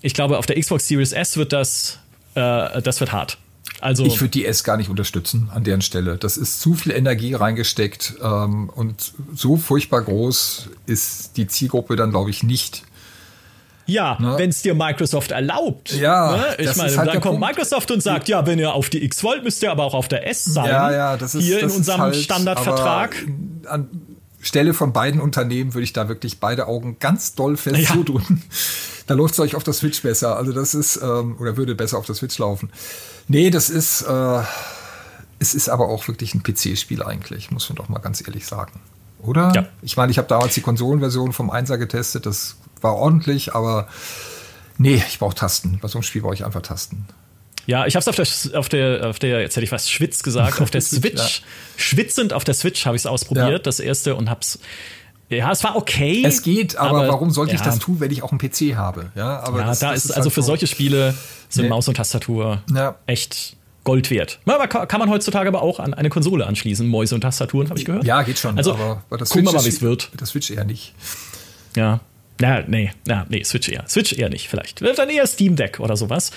Ich glaube, auf der Xbox Series S wird das, äh, das wird hart. Also ich würde die S gar nicht unterstützen an deren Stelle. Das ist zu viel Energie reingesteckt ähm, und so furchtbar groß ist die Zielgruppe dann, glaube ich, nicht. Ja, ne? wenn es dir Microsoft erlaubt. Ja, ne? ich meine, halt dann kommt Punkt. Microsoft und sagt, ja, wenn ihr auf die X wollt, müsst ihr aber auch auf der S sein. Ja, ja, das ist hier das in unserem halt, Standardvertrag. An Stelle von beiden Unternehmen würde ich da wirklich beide Augen ganz doll fest ja. zudrücken. Da läuft es euch auf der Switch besser. Also das ist ähm, oder würde besser auf der Switch laufen. Nee, das ist äh, es ist aber auch wirklich ein PC-Spiel eigentlich, muss man doch mal ganz ehrlich sagen. Oder? Ja. Ich meine, ich habe damals die Konsolenversion vom Einser getestet, das war ordentlich, aber nee, ich brauche Tasten. Bei so einem Spiel brauche ich einfach Tasten. Ja, ich habe es auf der, auf der, auf der, jetzt hätte ich was Schwitz gesagt, auf der Switch, ja. schwitzend auf der Switch habe ich es ausprobiert, ja. das erste, und hab's. Ja, es war okay. Es geht, aber, aber warum sollte ja. ich das tun, wenn ich auch einen PC habe? Ja, aber ja, das, da das ist, also halt für solche Spiele sind nee. Maus und Tastatur echt Gold wert. Aber kann man heutzutage aber auch an eine Konsole anschließen, Mäuse und Tastaturen, habe ich gehört. Ja, geht schon. Also aber Switch gucken wir mal, wie es wird. Der Switch eher nicht. Ja. Ja, nee, ja, nee, Switch eher. Switch eher nicht, vielleicht. Dann eher Steam Deck oder sowas.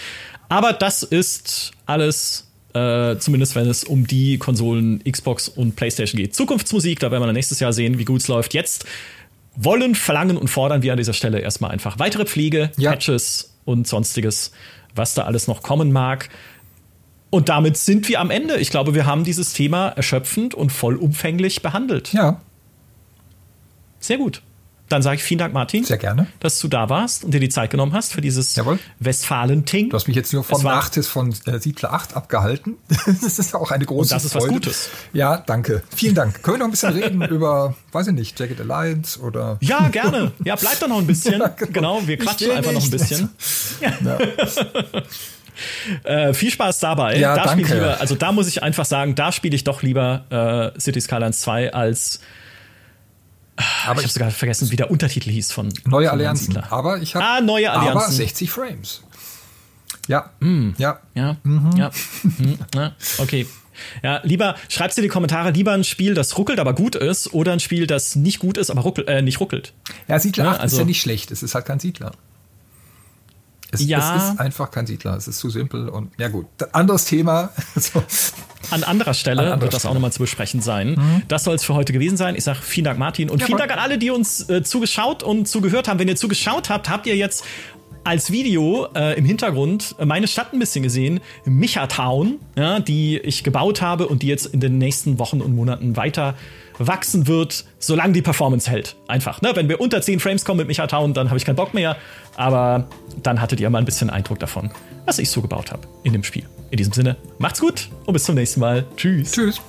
Aber das ist alles, äh, zumindest wenn es um die Konsolen Xbox und PlayStation geht. Zukunftsmusik, da werden wir dann nächstes Jahr sehen, wie gut es läuft. Jetzt wollen, verlangen und fordern wir an dieser Stelle erstmal einfach weitere Pflege, ja. Patches und sonstiges, was da alles noch kommen mag. Und damit sind wir am Ende. Ich glaube, wir haben dieses Thema erschöpfend und vollumfänglich behandelt. Ja. Sehr gut. Dann sage ich vielen Dank, Martin. Sehr gerne. Dass du da warst und dir die Zeit genommen hast für dieses Westfalen-Ting. Du hast mich jetzt nur von Nachtis von äh, Siedler 8 abgehalten. das ist auch eine große und das ist Freude. was Gutes. Ja, danke. Vielen Dank. Können wir noch ein bisschen reden über, weiß ich nicht, Jacket Alliance oder. Ja, gerne. Ja, bleib doch noch ein bisschen. ja, genau. genau. wir quatschen einfach noch ein bisschen. Ja. Äh, viel Spaß dabei. Ja, da danke. Lieber, also da muss ich einfach sagen, da spiele ich doch lieber äh, City Skylines 2 als aber ich habe sogar vergessen, wie der Untertitel hieß von Neue von Allianzen. Aber ich habe ah, neue Allianzen. Aber 60 Frames. Ja. Mm. Ja. Ja. Mhm. Ja. Mhm. ja. Okay. Ja, lieber schreibst dir die Kommentare, lieber ein Spiel, das ruckelt, aber gut ist, oder ein Spiel, das nicht gut ist, aber ruckelt, äh, nicht ruckelt. Ja, Siedler ja, 8 also, ist ja nicht schlecht, es ist halt kein Siedler. Es, ja. es ist einfach kein Siedler. Es ist zu simpel und ja gut. Anderes Thema. An anderer Stelle an anderer wird das Stelle. auch nochmal zu besprechen sein. Mhm. Das soll es für heute gewesen sein. Ich sage vielen Dank, Martin. Und ja, vielen Dank an alle, die uns äh, zugeschaut und zugehört haben. Wenn ihr zugeschaut habt, habt ihr jetzt als Video äh, im Hintergrund meine Stadt ein bisschen gesehen, Michatown, ja, die ich gebaut habe und die jetzt in den nächsten Wochen und Monaten weiter wachsen wird, solange die Performance hält. Einfach. Ne? Wenn wir unter 10 Frames kommen mit Michatown, dann habe ich keinen Bock mehr. Aber dann hattet ihr mal ein bisschen Eindruck davon, was ich so gebaut habe in dem Spiel. In diesem Sinne, macht's gut und bis zum nächsten Mal. Tschüss. Tschüss.